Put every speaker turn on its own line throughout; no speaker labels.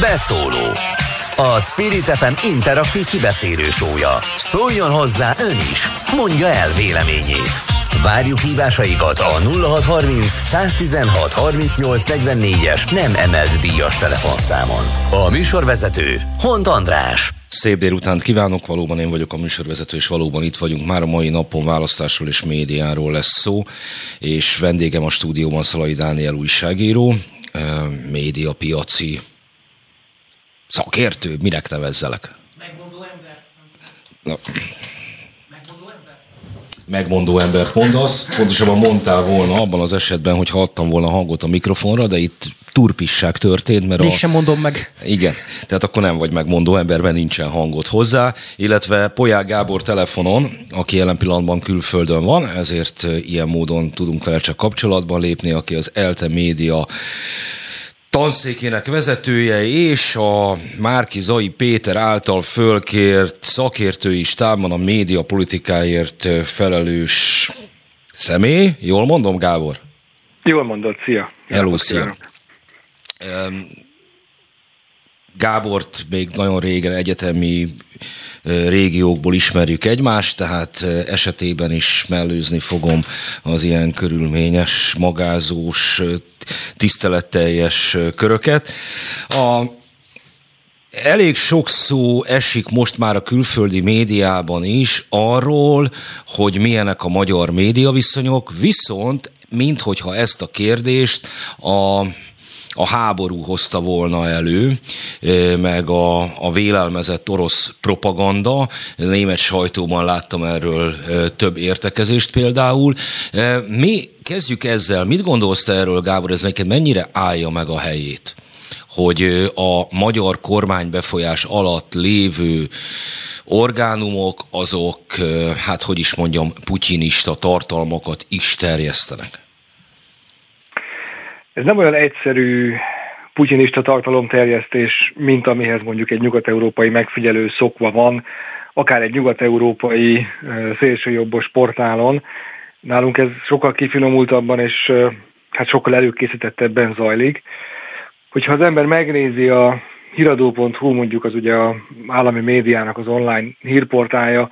Beszóló A Spirit FM interaktív kibeszélő sója. Szóljon hozzá ön is, mondja el véleményét. Várjuk hívásaikat a 0630 116 38 es nem emelt díjas telefonszámon. A műsorvezető Hont András.
Szép délutánt kívánok, valóban én vagyok a műsorvezető, és valóban itt vagyunk. Már a mai napon választásról és médiáról lesz szó, és vendégem a stúdióban Szalai Dániel újságíró, médiapiaci szakértő, minek nevezzelek?
Megmondó ember.
Na. Megmondó embert mondasz, pontosabban mondtál volna abban az esetben, hogy adtam volna hangot a mikrofonra, de itt turpisság történt, mert
Mégsem a... mondom meg.
Igen, tehát akkor nem vagy megmondó emberben nincsen hangot hozzá, illetve Polyák Gábor telefonon, aki jelen pillanatban külföldön van, ezért ilyen módon tudunk vele csak kapcsolatban lépni, aki az Elte Média tanszékének vezetője és a Márki Zai Péter által fölkért szakértői stábban a média politikáért felelős személy. Jól mondom, Gábor?
Jól mondod, szia!
Hello, szia! Gábort még nagyon régen egyetemi régiókból ismerjük egymást, tehát esetében is mellőzni fogom az ilyen körülményes, magázós, tiszteletteljes köröket. A Elég sok szó esik most már a külföldi médiában is arról, hogy milyenek a magyar médiaviszonyok, viszont minthogyha ezt a kérdést a a háború hozta volna elő, meg a, a vélelmezett orosz propaganda. Német sajtóban láttam erről több értekezést például. Mi kezdjük ezzel. Mit gondolsz te erről, Gábor, ez neked mennyire állja meg a helyét? hogy a magyar kormány befolyás alatt lévő orgánumok, azok, hát hogy is mondjam, putyinista tartalmakat is terjesztenek?
Ez nem olyan egyszerű putyinista tartalomterjesztés, mint amihez mondjuk egy nyugat-európai megfigyelő szokva van, akár egy nyugat-európai szélsőjobbos portálon. Nálunk ez sokkal kifinomultabban és hát sokkal előkészítettebben zajlik. Hogyha az ember megnézi a híradó.hu, mondjuk az ugye a állami médiának az online hírportálja,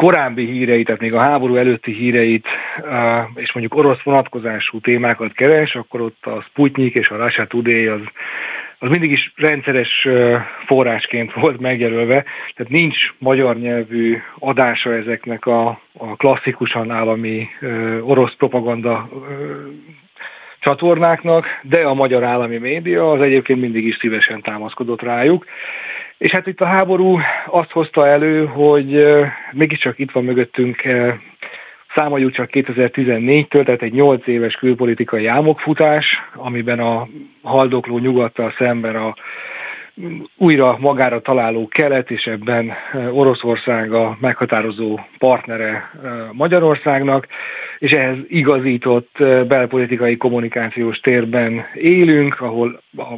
korábbi híreit, tehát még a háború előtti híreit, és mondjuk orosz vonatkozású témákat keres, akkor ott a Sputnik és a Russia Today az, az mindig is rendszeres forrásként volt megjelölve, tehát nincs magyar nyelvű adása ezeknek a, a klasszikusan állami orosz propaganda csatornáknak, de a magyar állami média az egyébként mindig is szívesen támaszkodott rájuk. És hát itt a háború azt hozta elő, hogy mégiscsak itt van mögöttünk Számoljuk csak 2014-től, tehát egy 8 éves külpolitikai álmokfutás, amiben a haldokló nyugattal szemben a újra magára találó kelet, és ebben Oroszország a meghatározó partnere Magyarországnak, és ehhez igazított belpolitikai kommunikációs térben élünk, ahol a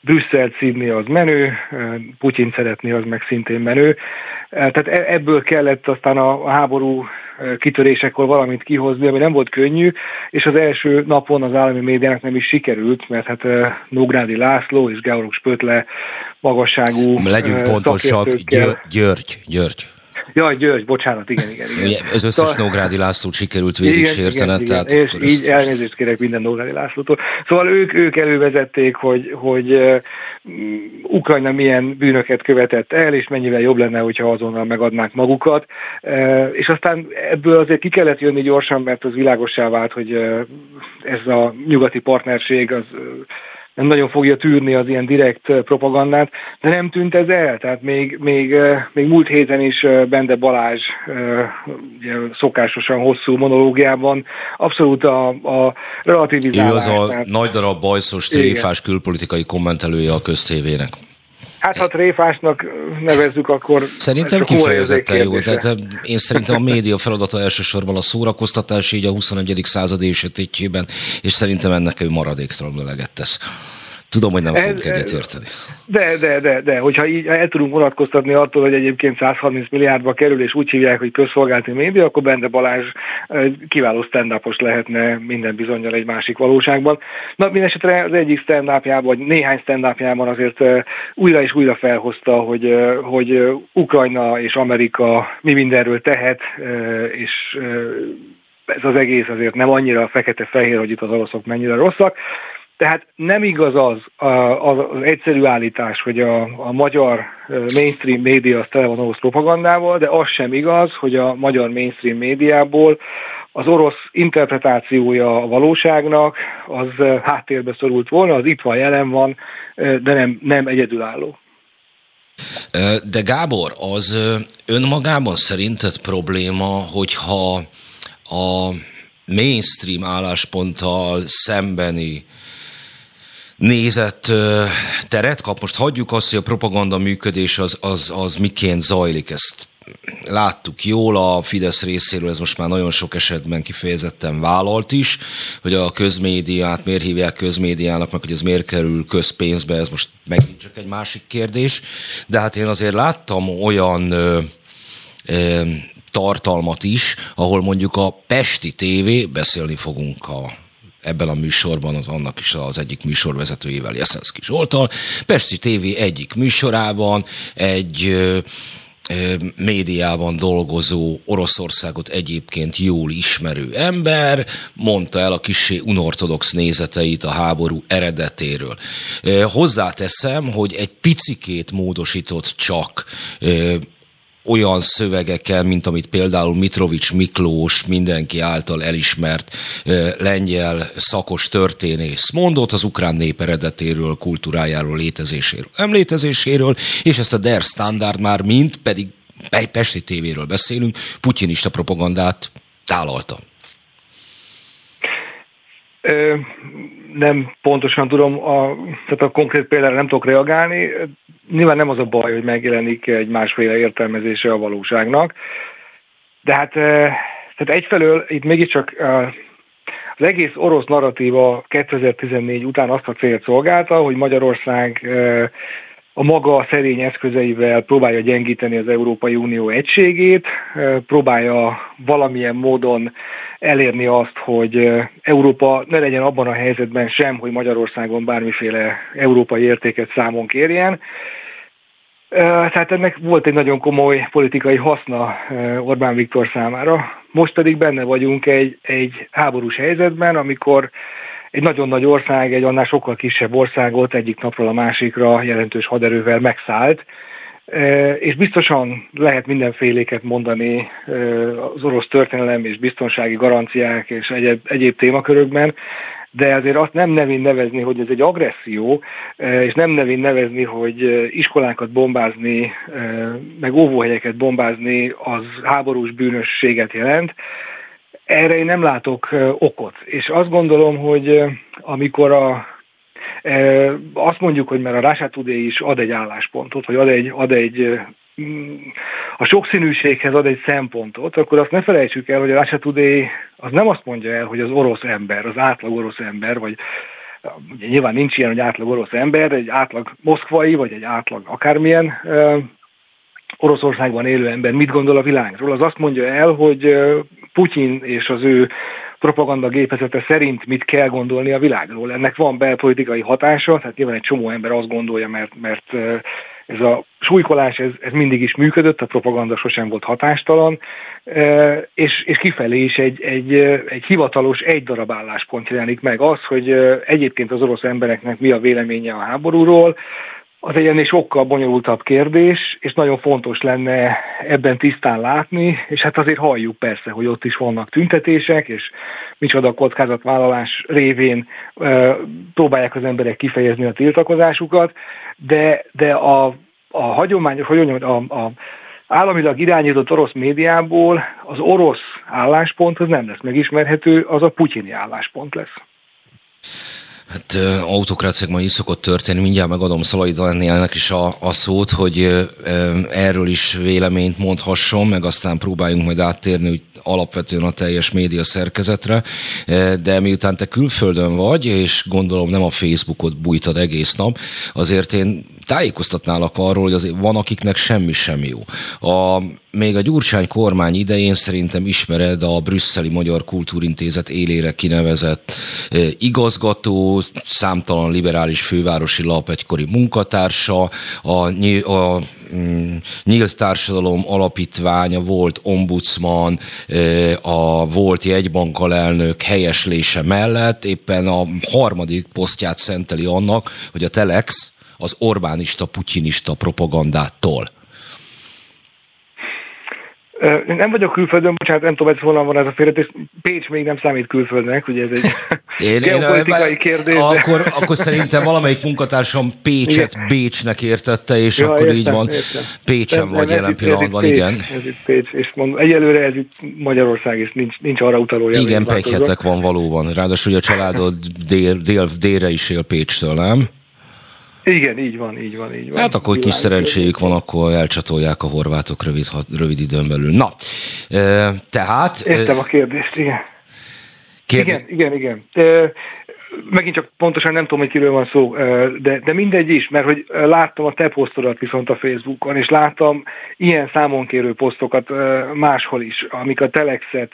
Brüsszel szívni az menő, Putyin szeretni az meg szintén menő. Tehát e-, ebből kellett aztán a háború kitörésekor valamit kihozni, ami nem volt könnyű, és az első napon az állami médiának nem is sikerült, mert hát Nógrádi László és Georg Spötle magasságú
Legyünk pontosak, György, György.
Jaj, György, bocsánat, igen, igen. igen. Ugye,
az összes szóval... Nógrádi Lászlót sikerült végig sértened.
Tehát és így ezt... elnézést kérek minden Nógrádi Lászlótól. Szóval ők, ők elővezették, hogy, hogy uh, Ukrajna milyen bűnöket követett el, és mennyivel jobb lenne, hogyha azonnal megadnák magukat. Uh, és aztán ebből azért ki kellett jönni gyorsan, mert az világossá vált, hogy uh, ez a nyugati partnerség az nem nagyon fogja tűrni az ilyen direkt propagandát, de nem tűnt ez el, tehát még, még, még múlt héten is Bende Balázs ugye, szokásosan hosszú monológiában abszolút a, a relativizálás.
Ő az a tehát... nagy darab bajszos, tréfás külpolitikai kommentelője a köztévének.
Hát ha tréfásnak nevezzük, akkor...
Szerintem kifejezetten jó. Tehát én szerintem a média feladata elsősorban a szórakoztatás, így a 21. század évsötétjében, és szerintem ennek ő maradéktalanul eleget tesz. Tudom, hogy nem ez, fogunk egyetérteni.
De, de, de, de, hogyha így el tudunk vonatkoztatni attól, hogy egyébként 130 milliárdba kerül, és úgy hívják, hogy közszolgálati média, akkor Bende Balázs kiváló stand lehetne minden bizonyal egy másik valóságban. Na, mindesetre az egyik stand vagy néhány stand azért újra és újra felhozta, hogy, hogy Ukrajna és Amerika mi mindenről tehet, és ez az egész azért nem annyira fekete-fehér, hogy itt az oroszok mennyire rosszak. Tehát nem igaz az, az, egyszerű állítás, hogy a, a magyar mainstream média az tele van orosz propagandával, de az sem igaz, hogy a magyar mainstream médiából az orosz interpretációja a valóságnak az háttérbe szorult volna, az itt van, jelen van, de nem, nem egyedülálló.
De Gábor, az önmagában szerinted probléma, hogyha a mainstream állásponttal szembeni nézett teret kap. Most hagyjuk azt, hogy a propaganda működés az, az, az miként zajlik, ezt láttuk jól a Fidesz részéről, ez most már nagyon sok esetben kifejezetten vállalt is, hogy a közmédiát miért hívják közmédiának, meg hogy ez miért kerül közpénzbe, ez most megint csak egy másik kérdés. De hát én azért láttam olyan ö, ö, tartalmat is, ahol mondjuk a Pesti TV, beszélni fogunk a ebben a műsorban az annak is az egyik műsorvezetőjével, Jeszenszki Zsoltal. Pesti TV egyik műsorában egy médiában dolgozó, Oroszországot egyébként jól ismerő ember mondta el a kisé unortodox nézeteit a háború eredetéről. Hozzáteszem, hogy egy picikét módosított csak olyan szövegekkel, mint amit például Mitrovics Miklós mindenki által elismert lengyel szakos történész mondott az ukrán nép eredetéről, kultúrájáról, létezéséről, emlétezéséről, és ezt a Der Standard már mind, pedig Pesti tévéről beszélünk, putyinista propagandát tálalta.
Nem pontosan tudom, a, tehát a konkrét példára nem tudok reagálni. Nyilván nem az a baj, hogy megjelenik egy másféle értelmezése a valóságnak, de hát tehát egyfelől itt mégiscsak az egész orosz narratíva 2014 után azt a célt szolgálta, hogy Magyarország a maga szerény eszközeivel próbálja gyengíteni az Európai Unió egységét, próbálja valamilyen módon elérni azt, hogy Európa ne legyen abban a helyzetben sem, hogy Magyarországon bármiféle európai értéket számon kérjen. Tehát ennek volt egy nagyon komoly politikai haszna Orbán Viktor számára. Most pedig benne vagyunk egy, egy háborús helyzetben, amikor egy nagyon nagy ország egy annál sokkal kisebb országot egyik napról a másikra jelentős haderővel megszállt, e, és biztosan lehet mindenféléket mondani e, az orosz történelem és biztonsági garanciák és egyéb, egyéb témakörökben, de azért azt nem nevén nevezni, hogy ez egy agresszió, e, és nem nevén nevezni, hogy iskolákat bombázni, meg óvóhelyeket bombázni, az háborús bűnösséget jelent, erre én nem látok okot. És azt gondolom, hogy amikor a, azt mondjuk, hogy mert a Today is ad egy álláspontot, vagy ad egy, ad egy a sokszínűséghez ad egy szempontot, akkor azt ne felejtsük el, hogy a Russia Today az nem azt mondja el, hogy az orosz ember, az átlag orosz ember, vagy ugye nyilván nincs ilyen, hogy átlag orosz ember, egy átlag moszkvai, vagy egy átlag akármilyen Oroszországban élő ember mit gondol a világról. Az azt mondja el, hogy Putyin és az ő propaganda gépezete szerint mit kell gondolni a világról. Ennek van belpolitikai hatása, tehát nyilván egy csomó ember azt gondolja, mert, mert ez a súlykolás ez, ez mindig is működött, a propaganda sosem volt hatástalan, és, és kifelé is egy, egy, egy hivatalos egy darab álláspont jelenik meg az, hogy egyébként az orosz embereknek mi a véleménye a háborúról, az egy ennél sokkal bonyolultabb kérdés, és nagyon fontos lenne ebben tisztán látni, és hát azért halljuk persze, hogy ott is vannak tüntetések, és micsoda kockázatvállalás révén e, próbálják az emberek kifejezni a tiltakozásukat, de, de a, a hagyományos, hogy mondjam, a, a államilag irányított orosz médiából az orosz álláspont az nem lesz megismerhető, az a putyini álláspont lesz.
Hát autokráciákban így szokott történni, mindjárt megadom Szalai Danielnek is a, a szót, hogy erről is véleményt mondhasson, meg aztán próbáljunk majd áttérni hogy alapvetően a teljes média szerkezetre, de miután te külföldön vagy, és gondolom nem a Facebookot bújtad egész nap, azért én tájékoztatnálak arról, hogy azért van, akiknek semmi sem jó. A, még a Gyurcsány kormány idején szerintem ismered a brüsszeli Magyar Kultúrintézet élére kinevezett e, igazgató, számtalan liberális fővárosi lap egykori munkatársa, a, a mm, Nyílt Társadalom Alapítványa volt ombudsman, e, a volt jegybank alelnök helyeslése mellett éppen a harmadik posztját szenteli annak, hogy a Telex az Orbánista, putyinista propagandától?
Nem vagyok külföldön, bocsánat, nem tudom, hogy honnan van ez a félretés. Pécs még nem számít külföldnek, ugye ez egy én, geopolitikai én, kérdés. De...
Akkor, akkor szerintem valamelyik munkatársam Pécset igen. Bécsnek értette, és ja, akkor értem, így van. Értem. Pécsen nem, vagy nem, jelen pillanatban, Pécs, igen.
Ez itt Pécs, és mondom, egyelőre ez itt Magyarország, és nincs, nincs arra utaló
Igen, pegyhetek van valóban. Ráadásul a családod dél, dél, délre is él Pécstől, nem?
Igen, így van, így van, így van.
Hát akkor kis szerencséjük van, akkor elcsatolják a horvátok rövid, rövid időn belül. Na, tehát...
Értem a kérdést, igen. Kérd... Igen, igen, igen. Megint csak pontosan nem tudom, hogy kiről van szó, de, de mindegy is, mert hogy láttam a te posztodat viszont a Facebookon, és láttam ilyen számonkérő posztokat máshol is, amik a Telexet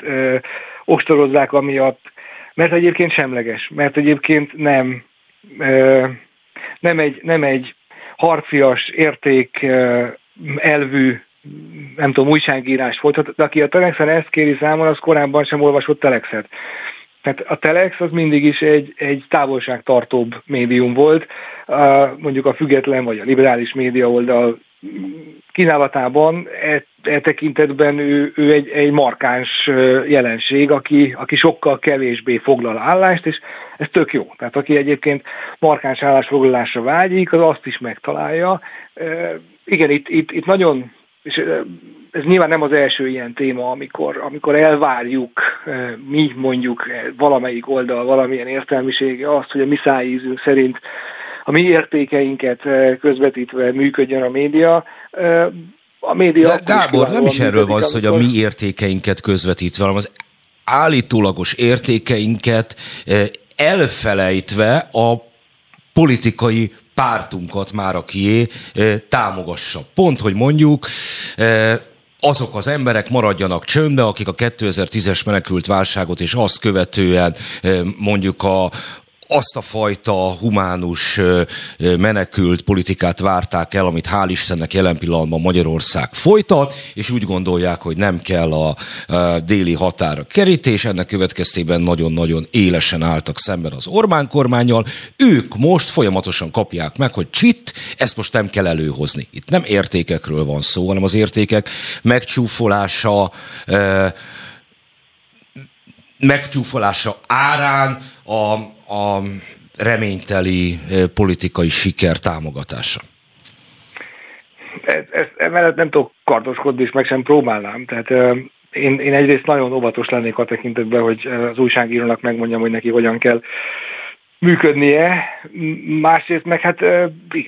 ostorozzák amiatt, mert egyébként semleges, mert egyébként nem nem egy, nem egy harcias, érték elvű nem tudom, újságírás folytat, de aki a Telexen ezt kéri számon, az korábban sem olvasott Telexet. Tehát a Telex az mindig is egy, egy távolságtartóbb médium volt, mondjuk a független vagy a liberális média oldal kínálatában e, e tekintetben ő, ő egy, egy markáns jelenség, aki, aki sokkal kevésbé foglal állást, és ez tök jó. Tehát aki egyébként markáns állásfoglalásra vágyik, az azt is megtalálja. Igen, itt, itt, itt nagyon, és ez nyilván nem az első ilyen téma, amikor, amikor elvárjuk, mi mondjuk valamelyik oldal, valamilyen értelmisége azt, hogy a mi szájízünk szerint a mi értékeinket közvetítve működjön a média.
A média De Gábor, nem is erről van szó, hogy a mi értékeinket közvetítve, hanem az állítólagos értékeinket elfelejtve a politikai pártunkat már a kié támogassa. Pont, hogy mondjuk azok az emberek maradjanak csöndbe, akik a 2010-es menekült válságot és azt követően mondjuk a, azt a fajta humánus menekült politikát várták el, amit hál' Istennek jelen pillanatban Magyarország folytat, és úgy gondolják, hogy nem kell a déli határa kerítés, ennek következtében nagyon-nagyon élesen álltak szemben az Orbán kormányjal. Ők most folyamatosan kapják meg, hogy csit, ezt most nem kell előhozni. Itt nem értékekről van szó, hanem az értékek megcsúfolása, megcsúfolása árán a, a reményteli politikai siker támogatása?
Ez, ez, emellett nem tudok kardoskodni, és meg sem próbálnám. Tehát én, én egyrészt nagyon óvatos lennék a tekintetben, hogy az újságírónak megmondjam, hogy neki hogyan kell működnie. Másrészt meg hát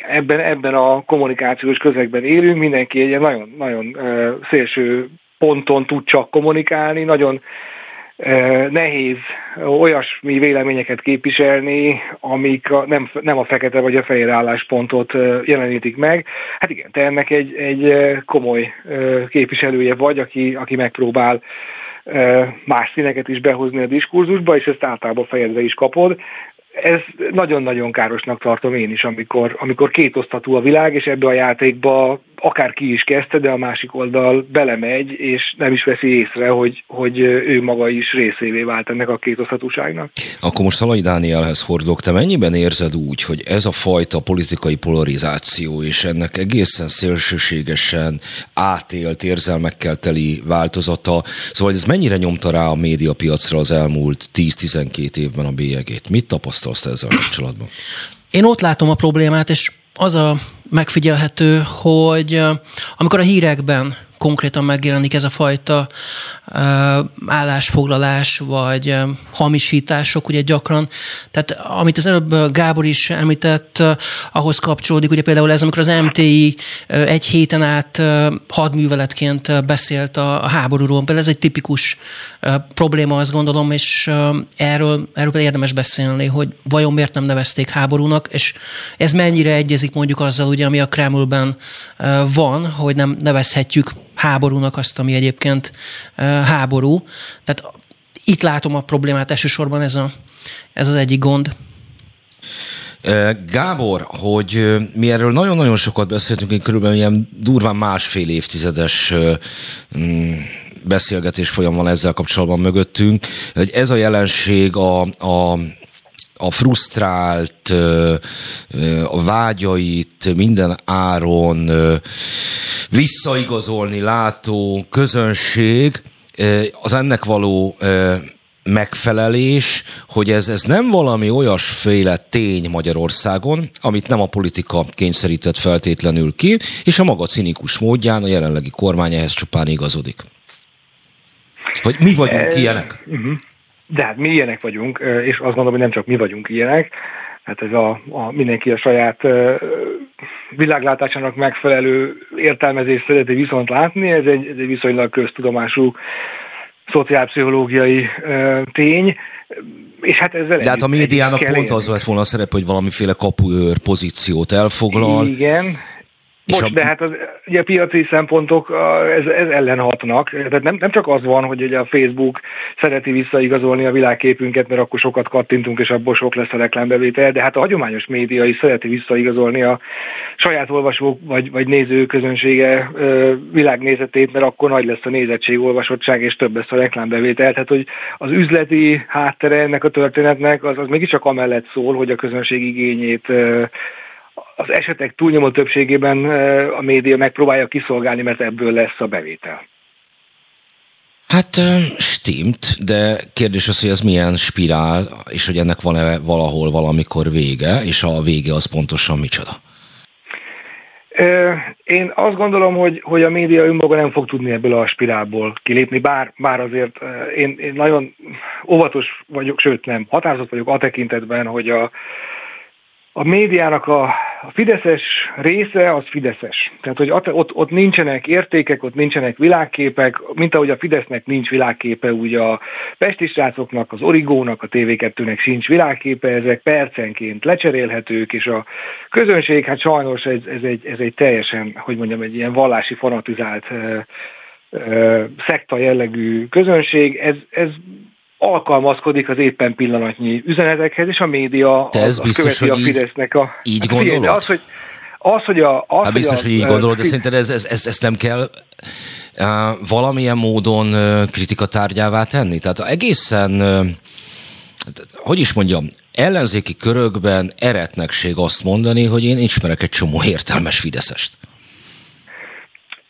ebben, ebben a kommunikációs közegben élünk, mindenki egy nagyon, nagyon szélső ponton tud csak kommunikálni, nagyon nehéz olyasmi véleményeket képviselni, amik a, nem, nem a fekete vagy a fehér álláspontot jelenítik meg. Hát igen, te ennek egy, egy komoly képviselője vagy, aki, aki megpróbál más színeket is behozni a diskurzusba, és ezt általában fejezve is kapod ez nagyon-nagyon károsnak tartom én is, amikor, amikor kétosztatú a világ, és ebbe a játékba akár ki is kezdte, de a másik oldal belemegy, és nem is veszi észre, hogy, hogy ő maga is részévé vált ennek a kétosztatúságnak.
Akkor most Szalai Dánielhez fordulok. Te mennyiben érzed úgy, hogy ez a fajta politikai polarizáció és ennek egészen szélsőségesen átélt érzelmekkel teli változata, szóval ez mennyire nyomta rá a médiapiacra az elmúlt 10-12 évben a bélyegét? Mit tapasztalsz ezzel kapcsolatban?
Én ott látom a problémát, és az a megfigyelhető, hogy amikor a hírekben konkrétan megjelenik ez a fajta állásfoglalás, vagy hamisítások ugye gyakran. Tehát amit az előbb Gábor is említett, ahhoz kapcsolódik, ugye például ez, amikor az MTI egy héten át hadműveletként beszélt a háborúról, például ez egy tipikus probléma, azt gondolom, és erről, erről érdemes beszélni, hogy vajon miért nem nevezték háborúnak, és ez mennyire egyezik mondjuk azzal, ugye, ami a Kremlben van, hogy nem nevezhetjük háborúnak azt, ami egyébként háború. Tehát itt látom a problémát elsősorban ez, a, ez az egyik gond.
Gábor, hogy mi erről nagyon-nagyon sokat beszéltünk, én körülbelül ilyen durván másfél évtizedes mm, beszélgetés folyam van ezzel kapcsolatban mögöttünk, hogy ez a jelenség a, a a frusztrált, a vágyait minden áron visszaigazolni látó közönség, az ennek való megfelelés, hogy ez, ez nem valami olyasféle tény Magyarországon, amit nem a politika kényszerített feltétlenül ki, és a maga cinikus módján a jelenlegi kormány ehhez csupán igazodik. Hogy mi vagyunk ilyenek? Uh-huh.
De hát mi ilyenek vagyunk, és azt gondolom, hogy nem csak mi vagyunk ilyenek, hát ez a, a mindenki a saját világlátásának megfelelő értelmezést szereti viszont látni, ez egy, ez egy viszonylag köztudomású szociálpszichológiai tény, és hát ezzel
De hát a médiának pont az lett volna a szerep, hogy valamiféle kapuőr pozíciót elfoglal.
Igen, most, a... de hát az, ugye a piaci szempontok ez, ez ellen hatnak. Tehát nem, nem csak az van, hogy ugye a Facebook szereti visszaigazolni a világképünket, mert akkor sokat kattintunk, és abból sok lesz a reklámbevétel, de hát a hagyományos média is szereti visszaigazolni a saját olvasók vagy, vagy néző közönsége világnézetét, mert akkor nagy lesz a nézettség, olvasottság, és több lesz a reklámbevétel. Tehát, hogy az üzleti háttere ennek a történetnek az, az mégiscsak amellett szól, hogy a közönség igényét az esetek túlnyomó többségében a média megpróbálja kiszolgálni, mert ebből lesz a bevétel.
Hát stimmt, de kérdés az, hogy ez milyen spirál, és hogy ennek van-e valahol valamikor vége, és a vége az pontosan micsoda?
Én azt gondolom, hogy, hogy a média önmaga nem fog tudni ebből a spirálból kilépni, bár, bár azért én, én nagyon óvatos vagyok, sőt nem, határozott vagyok a tekintetben, hogy a, a médiának a, a fideszes része az fideszes. Tehát, hogy ott, ott nincsenek értékek, ott nincsenek világképek, mint ahogy a Fidesznek nincs világképe, úgy a Pesti srácoknak, az Origónak, a TV2-nek sincs világképe, ezek percenként lecserélhetők, és a közönség, hát sajnos ez, ez, egy, ez egy teljesen, hogy mondjam, egy ilyen vallási fanatizált szekta jellegű közönség, ez, ez alkalmazkodik az éppen pillanatnyi üzenetekhez, és a média
Te ez az, biztos, követi hogy a Fidesznek a... Így hát, gondolod? Az, hogy, az, hogy a... Az, hát biztos, hogy, a, hogy így gondolod, de szerinted ez, ez, ez, ez nem kell uh, valamilyen módon uh, kritikatárgyává tenni? Tehát egészen, uh, hogy is mondjam, ellenzéki körökben eretnekség azt mondani, hogy én ismerek egy csomó értelmes Fideszest.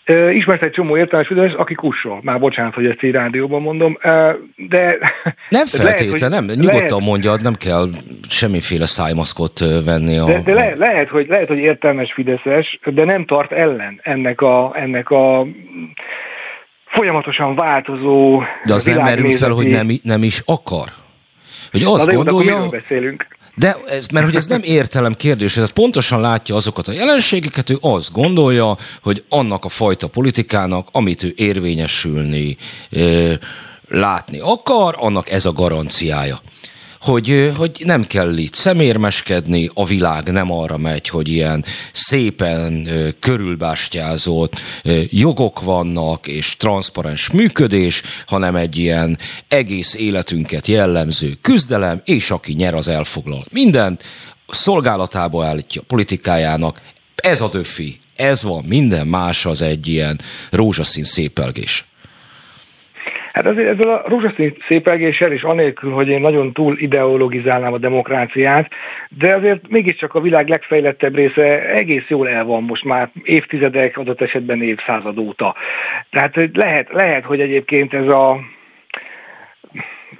Ismert egy csomó értelmes videós, aki kussol. Már bocsánat, hogy ezt így rádióban mondom. De
nem feltétlen, nem. Nyugodtan lehet, mondjad, nem kell semmiféle szájmaszkot venni. A,
de, de le, lehet, hogy, lehet, hogy értelmes Fideszes, de nem tart ellen ennek a, ennek a folyamatosan változó
De az nem merül fel, hogy nem, nem is akar? Hogy azt Na, de gondolja...
Jó, beszélünk.
De ez, mert hogy ez nem értelem kérdés, tehát pontosan látja azokat a jelenségeket, ő azt gondolja, hogy annak a fajta politikának, amit ő érvényesülni, látni akar, annak ez a garanciája hogy, hogy nem kell itt szemérmeskedni, a világ nem arra megy, hogy ilyen szépen körülbástyázott jogok vannak, és transzparens működés, hanem egy ilyen egész életünket jellemző küzdelem, és aki nyer, az elfoglal mindent, szolgálatába állítja politikájának, ez a döfi, ez van, minden más az egy ilyen rózsaszín szépelgés.
Hát azért ezzel a rózsaszín szépelgéssel és anélkül, hogy én nagyon túl ideologizálnám a demokráciát, de azért mégiscsak a világ legfejlettebb része egész jól el van most már évtizedek, adott esetben évszázad óta. Tehát lehet, lehet hogy egyébként ez a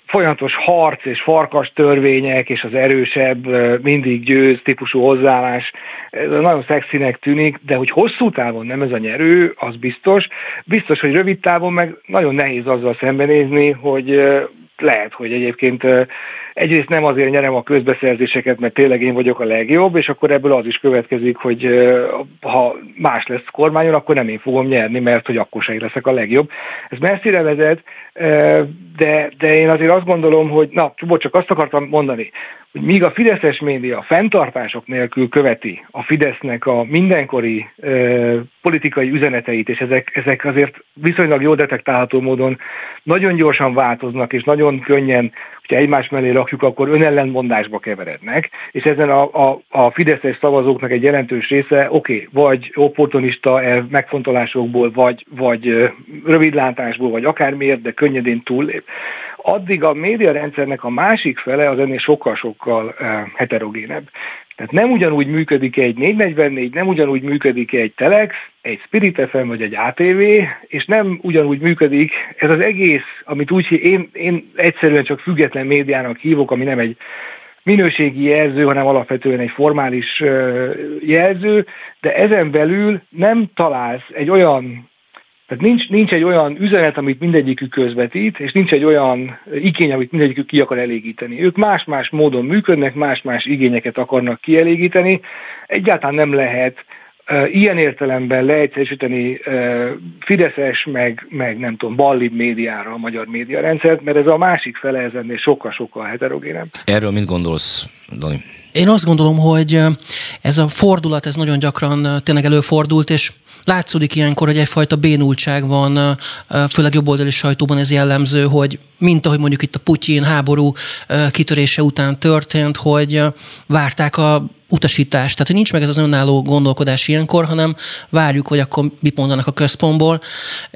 folyamatos harc és farkas törvények és az erősebb mindig győz típusú hozzáállás, ez nagyon szexinek tűnik, de hogy hosszú távon nem ez a nyerő, az biztos. Biztos, hogy rövid távon meg nagyon nehéz azzal szembenézni, hogy lehet, hogy egyébként egyrészt nem azért nyerem a közbeszerzéseket, mert tényleg én vagyok a legjobb, és akkor ebből az is következik, hogy ha más lesz kormányon, akkor nem én fogom nyerni, mert hogy akkor sem leszek a legjobb. Ez messzire vezet, de, de én azért azt gondolom, hogy na, csak azt akartam mondani, hogy míg a Fideszes média fenntartások nélkül követi a Fidesznek a mindenkori ö, politikai üzeneteit, és ezek, ezek azért viszonylag jól detektálható módon nagyon gyorsan változnak, és nagyon könnyen hogyha egymás mellé rakjuk, akkor önellenmondásba keverednek, és ezen a, a, a fideszes szavazóknak egy jelentős része, oké, okay, vagy opportunista megfontolásokból, vagy, vagy rövidlátásból, vagy akármiért, de könnyedén túllép. Addig a médiarendszernek a másik fele az ennél sokkal-sokkal heterogénebb. Tehát nem ugyanúgy működik egy 444, nem ugyanúgy működik egy Telex, egy Spirit FM vagy egy ATV, és nem ugyanúgy működik ez az egész, amit úgy én, én egyszerűen csak független médiának hívok, ami nem egy minőségi jelző, hanem alapvetően egy formális jelző, de ezen belül nem találsz egy olyan tehát nincs, nincs egy olyan üzenet, amit mindegyikük közvetít, és nincs egy olyan igény, amit mindegyikük ki akar elégíteni. Ők más-más módon működnek, más-más igényeket akarnak kielégíteni. Egyáltalán nem lehet uh, ilyen értelemben leegyszerűsíteni uh, Fideszes, meg, meg nem tudom, ballib médiára a magyar médiarendszert, mert ez a másik fele ez ennél sokkal-sokkal heterogénebb.
Erről mit gondolsz, Dani?
Én azt gondolom, hogy ez a fordulat, ez nagyon gyakran tényleg előfordult, és látszódik ilyenkor, hogy egyfajta bénultság van, főleg jobboldali sajtóban ez jellemző, hogy mint ahogy mondjuk itt a Putyin háború kitörése után történt, hogy várták a utasítást. Tehát, hogy nincs meg ez az önálló gondolkodás ilyenkor, hanem várjuk, hogy akkor mit mondanak a központból.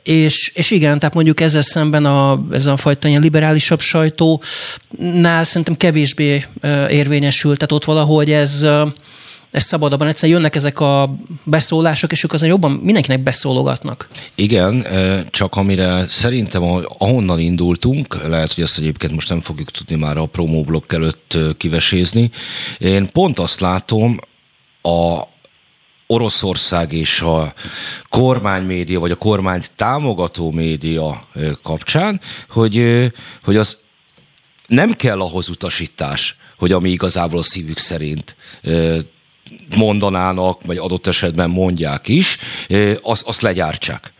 És, és igen, tehát mondjuk ezzel szemben a, ez a fajta ilyen liberálisabb sajtónál szerintem kevésbé érvényesült. Tehát ott valahogy ez ez szabadabban. Egyszerűen jönnek ezek a beszólások, és ők azért jobban mindenkinek beszólogatnak.
Igen, csak amire szerintem ahonnan indultunk, lehet, hogy ezt egyébként most nem fogjuk tudni már a promóblokk előtt kivesézni. Én pont azt látom, a, Oroszország és a kormánymédia, vagy a kormányt támogató média kapcsán, hogy, hogy az nem kell ahhoz utasítás, hogy ami igazából a szívük szerint mondanának, vagy adott esetben mondják is, azt, azt legyártsák.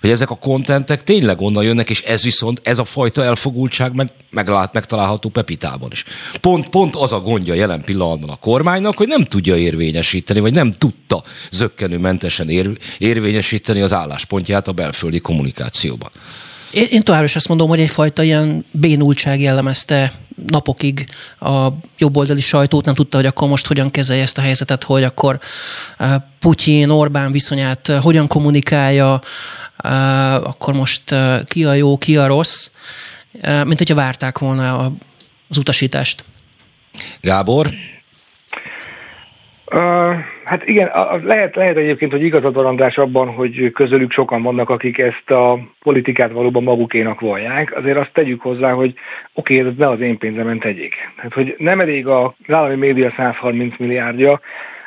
Hogy ezek a kontentek tényleg onnan jönnek, és ez viszont, ez a fajta elfogultság meg, meglát, megtalálható Pepitában is. Pont, pont az a gondja jelen pillanatban a kormánynak, hogy nem tudja érvényesíteni, vagy nem tudta zöggenőmentesen ér, érvényesíteni az álláspontját a belföldi kommunikációban.
Én, én továbbra is azt mondom, hogy egyfajta ilyen bénultság jellemezte napokig a jobboldali sajtót, nem tudta, hogy akkor most hogyan kezelje ezt a helyzetet, hogy akkor eh, Putyin, Orbán viszonyát eh, hogyan kommunikálja, eh, akkor most ki a jó, ki a rossz, mint hogyha várták volna az utasítást.
Gábor?
Hát igen, lehet, lehet egyébként, hogy igazad van András abban, hogy közülük sokan vannak, akik ezt a politikát valóban magukénak vallják. Azért azt tegyük hozzá, hogy oké, okay, ez ne az én pénzemen tegyék. Hát, hogy nem elég a állami média 130 milliárdja,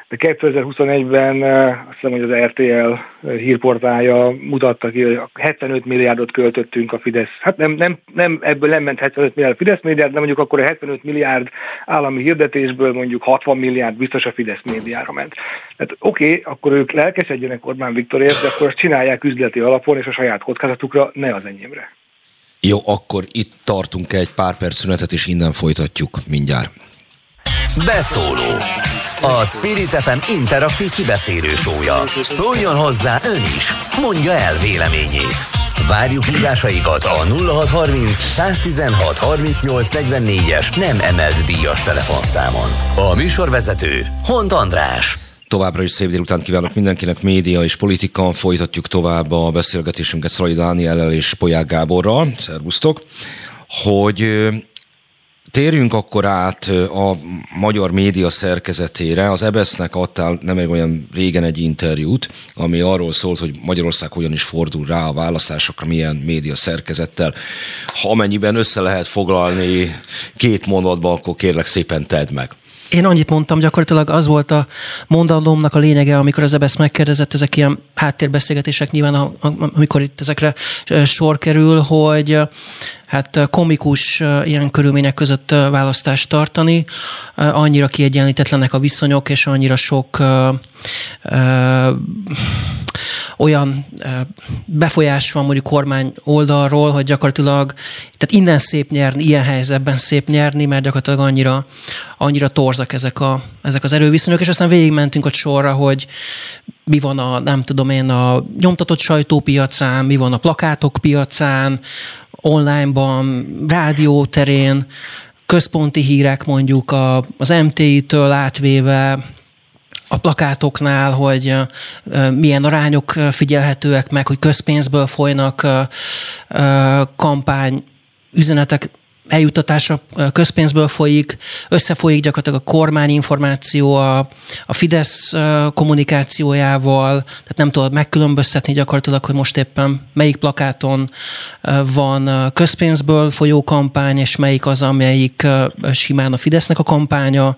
de 2021-ben azt hiszem, hogy az RTL hírportálja mutatta ki, hogy 75 milliárdot költöttünk a Fidesz. Hát nem, nem, nem ebből nem ment 75 milliárd Fidesz médiára, de mondjuk akkor a 75 milliárd állami hirdetésből mondjuk 60 milliárd biztos a Fidesz médiára ment. Tehát oké, okay, akkor ők lelkesedjenek Orbán Viktorért, de akkor azt csinálják üzleti alapon és a saját kockázatukra, ne az enyémre.
Jó, akkor itt tartunk egy pár perc szünetet, és innen folytatjuk mindjárt.
Beszóló a Spirit FM interaktív kibeszélő sója. Szóljon hozzá ön is, mondja el véleményét. Várjuk hívásaikat a 0630 116 38 es nem emelt díjas telefonszámon. A műsorvezető Hont András.
Továbbra is szép délután kívánok mindenkinek, média és politika. Folytatjuk tovább a beszélgetésünket Szalai Dániellel és Polyák Gáborral. Szervusztok! Hogy Térjünk akkor át a magyar média szerkezetére. Az EBESZ-nek adtál nem olyan régen egy interjút, ami arról szólt, hogy Magyarország hogyan is fordul rá a választásokra, milyen média szerkezettel. Ha amennyiben össze lehet foglalni két mondatban, akkor kérlek szépen tedd meg.
Én annyit mondtam, gyakorlatilag az volt a mondandómnak a lényege, amikor az EBSZ megkérdezett, ezek ilyen háttérbeszélgetések nyilván, amikor itt ezekre sor kerül, hogy hát komikus ilyen körülmények között választást tartani, annyira kiegyenlítetlenek a viszonyok, és annyira sok ö, ö, olyan befolyás van mondjuk kormány oldalról, hogy gyakorlatilag tehát innen szép nyerni, ilyen helyzetben szép nyerni, mert gyakorlatilag annyira, annyira torzak ezek, a, ezek az erőviszonyok, és aztán végigmentünk a sorra, hogy mi van a, nem tudom én, a nyomtatott sajtópiacán, mi van a plakátok piacán, onlineban, rádió terén, központi hírek mondjuk a, az MTI-től átvéve a plakátoknál, hogy milyen arányok figyelhetőek meg, hogy közpénzből folynak kampány üzenetek eljutatása közpénzből folyik, összefolyik gyakorlatilag a kormány információ a, a Fidesz kommunikációjával, tehát nem tudod megkülönböztetni gyakorlatilag, hogy most éppen melyik plakáton van közpénzből folyó kampány, és melyik az, amelyik simán a Fidesznek a kampánya.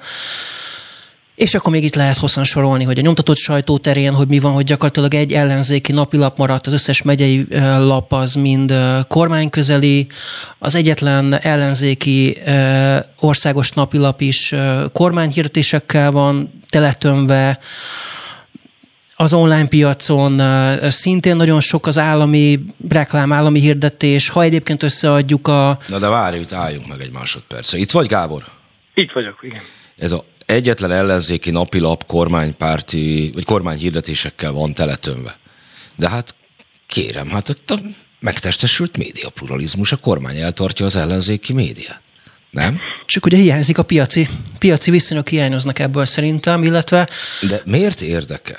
És akkor még itt lehet hosszan sorolni, hogy a nyomtatott sajtó terén, hogy mi van, hogy gyakorlatilag egy ellenzéki napilap maradt, az összes megyei lap az mind kormányközeli, az egyetlen ellenzéki országos napilap is kormányhirdetésekkel van teletömve, az online piacon szintén nagyon sok az állami reklám, állami hirdetés. Ha egyébként összeadjuk a...
Na de várj, itt álljunk meg egy másodperc. Itt vagy, Gábor?
Itt vagyok, igen.
Ez a egyetlen ellenzéki napilap kormánypárti, vagy kormányhirdetésekkel van teletömve. De hát kérem, hát ott a megtestesült médiapluralizmus, a kormány eltartja az ellenzéki médiát. Nem?
Csak ugye hiányzik a piaci, piaci viszonyok hiányoznak ebből szerintem, illetve...
De miért érdeke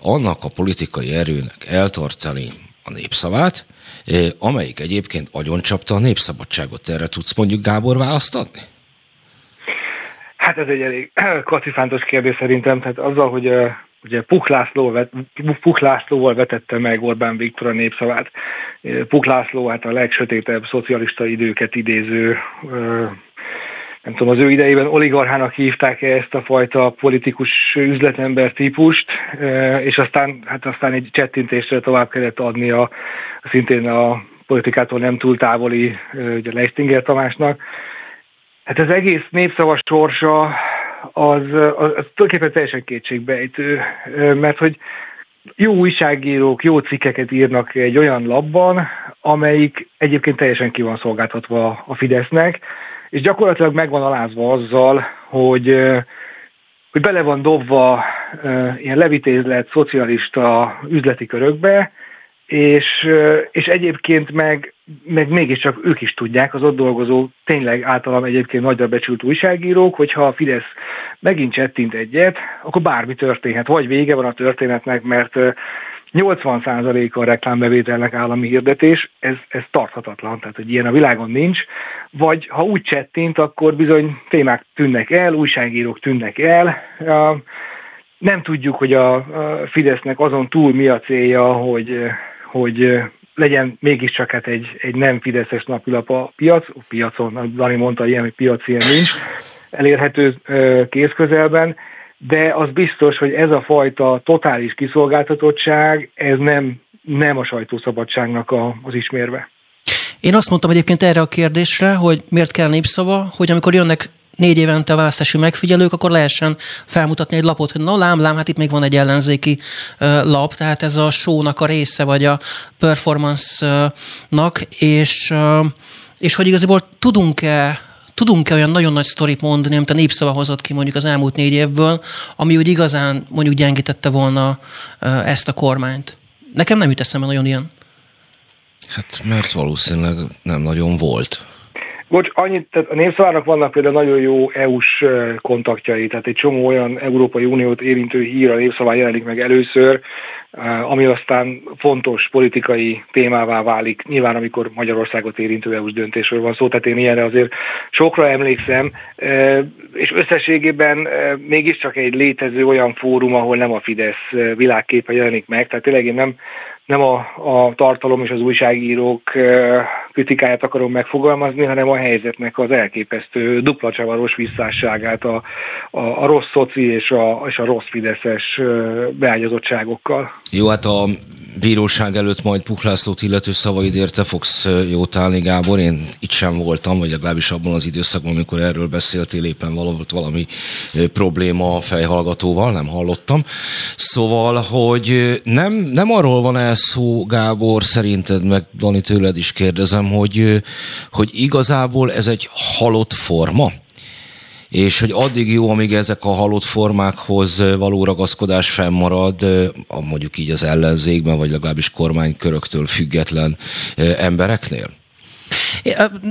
annak a politikai erőnek eltartani a népszavát, eh, amelyik egyébként agyoncsapta a népszabadságot. Erre tudsz mondjuk Gábor választ adni?
Hát ez egy elég kacifántos kérdés szerintem, tehát azzal, hogy ugye Puk, László vet, Puk Lászlóval vetette meg Orbán Viktor a népszavát. Puk László hát a legsötétebb szocialista időket idéző nem tudom, az ő idejében oligarchának hívták -e ezt a fajta politikus üzletember típust, és aztán, hát aztán egy csettintésre tovább kellett adni a, szintén a politikától nem túl távoli ugye Leistinger Tamásnak. Hát az egész népszava sorsa az, az, az tulajdonképpen teljesen kétségbejtő, mert hogy jó újságírók, jó cikkeket írnak egy olyan labban, amelyik egyébként teljesen ki van szolgáltatva a Fidesznek, és gyakorlatilag meg van alázva azzal, hogy, hogy bele van dobva ilyen levitézlet szocialista üzleti körökbe, és, és egyébként meg, meg mégiscsak ők is tudják, az ott dolgozó, tényleg általam egyébként nagyra becsült újságírók, hogyha a Fidesz megint csettint egyet, akkor bármi történhet. Vagy vége van a történetnek, mert 80%-a a reklámbevételnek állami hirdetés, ez, ez tarthatatlan, tehát hogy ilyen a világon nincs, vagy ha úgy csettint, akkor bizony témák tűnnek el, újságírók tűnnek el, nem tudjuk, hogy a Fidesznek azon túl mi a célja, hogy hogy legyen mégiscsak hát egy, egy nem fideszes napilap a piac, a piacon, Dani mondta, ilyen, hogy piac ilyen nincs, elérhető kézközelben, de az biztos, hogy ez a fajta totális kiszolgáltatottság, ez nem, nem a sajtószabadságnak a, az ismérve.
Én azt mondtam egyébként erre a kérdésre, hogy miért kell népszava, hogy amikor jönnek négy évente választási megfigyelők, akkor lehessen felmutatni egy lapot, hogy na lám, lám, hát itt még van egy ellenzéki lap, tehát ez a show-nak a része, vagy a performance-nak, és, és hogy igazából tudunk-e tudunk-e olyan nagyon nagy sztorit mondani, amit a népszava hozott ki mondjuk az elmúlt négy évből, ami úgy igazán mondjuk gyengítette volna ezt a kormányt? Nekem nem jut eszembe nagyon ilyen.
Hát mert valószínűleg nem nagyon volt.
Bocs, annyit, tehát a népszavának vannak például nagyon jó EU-s kontaktjai, tehát egy csomó olyan Európai Uniót érintő hír a népszaván jelenik meg először, ami aztán fontos politikai témává válik, nyilván amikor Magyarországot érintő EU-s döntésről van szó, tehát én ilyenre azért sokra emlékszem, és összességében mégiscsak egy létező olyan fórum, ahol nem a Fidesz világképe jelenik meg, tehát tényleg én nem nem a, a tartalom és az újságírók kritikáját akarom megfogalmazni, hanem a helyzetnek az elképesztő dupla csavaros visszásságát a, a, a rossz szoci és a, és a rossz fideszes beágyazottságokkal.
Jó, hát a bíróság előtt majd Puklászlót illető szavaid érte fogsz jót állni, Gábor. Én itt sem voltam, vagy legalábbis abban az időszakban, amikor erről beszéltél, éppen volt valami probléma a fejhallgatóval, nem hallottam. Szóval, hogy nem, nem arról van el szó, Gábor, szerinted, meg Dani tőled is kérdezem, hogy, hogy igazából ez egy halott forma? és hogy addig jó, amíg ezek a halott formákhoz való ragaszkodás fennmarad, mondjuk így az ellenzékben, vagy legalábbis kormányköröktől független embereknél?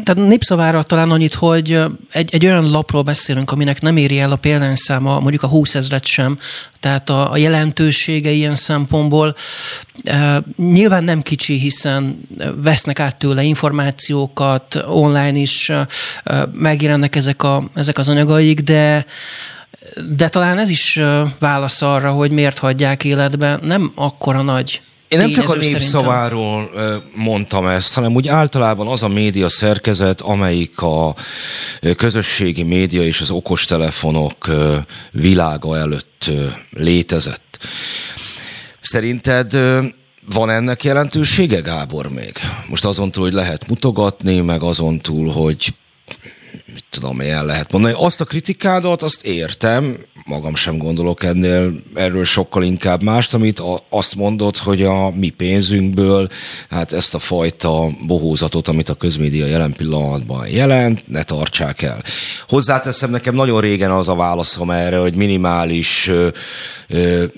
Tehát népszavára talán annyit, hogy egy, egy olyan lapról beszélünk, aminek nem éri el a példányszáma, mondjuk a 20 ezret sem, tehát a, a jelentősége ilyen szempontból e, nyilván nem kicsi, hiszen vesznek át tőle információkat, online is e, megjelennek ezek, a, ezek az anyagaik, de de talán ez is válasz arra, hogy miért hagyják életbe. Nem akkora nagy
én nem csak a népszaváról mondtam ezt, hanem úgy általában az a média szerkezet, amelyik a közösségi média és az okostelefonok világa előtt létezett. Szerinted van ennek jelentősége, Gábor, még? Most azon túl, hogy lehet mutogatni, meg azon túl, hogy mit tudom, ilyen lehet mondani. Azt a kritikádat, azt értem, magam sem gondolok ennél erről sokkal inkább mást, amit azt mondod, hogy a mi pénzünkből, hát ezt a fajta bohózatot, amit a közmédia jelen pillanatban jelent, ne tartsák el. Hozzáteszem, nekem nagyon régen az a válaszom erre, hogy minimális,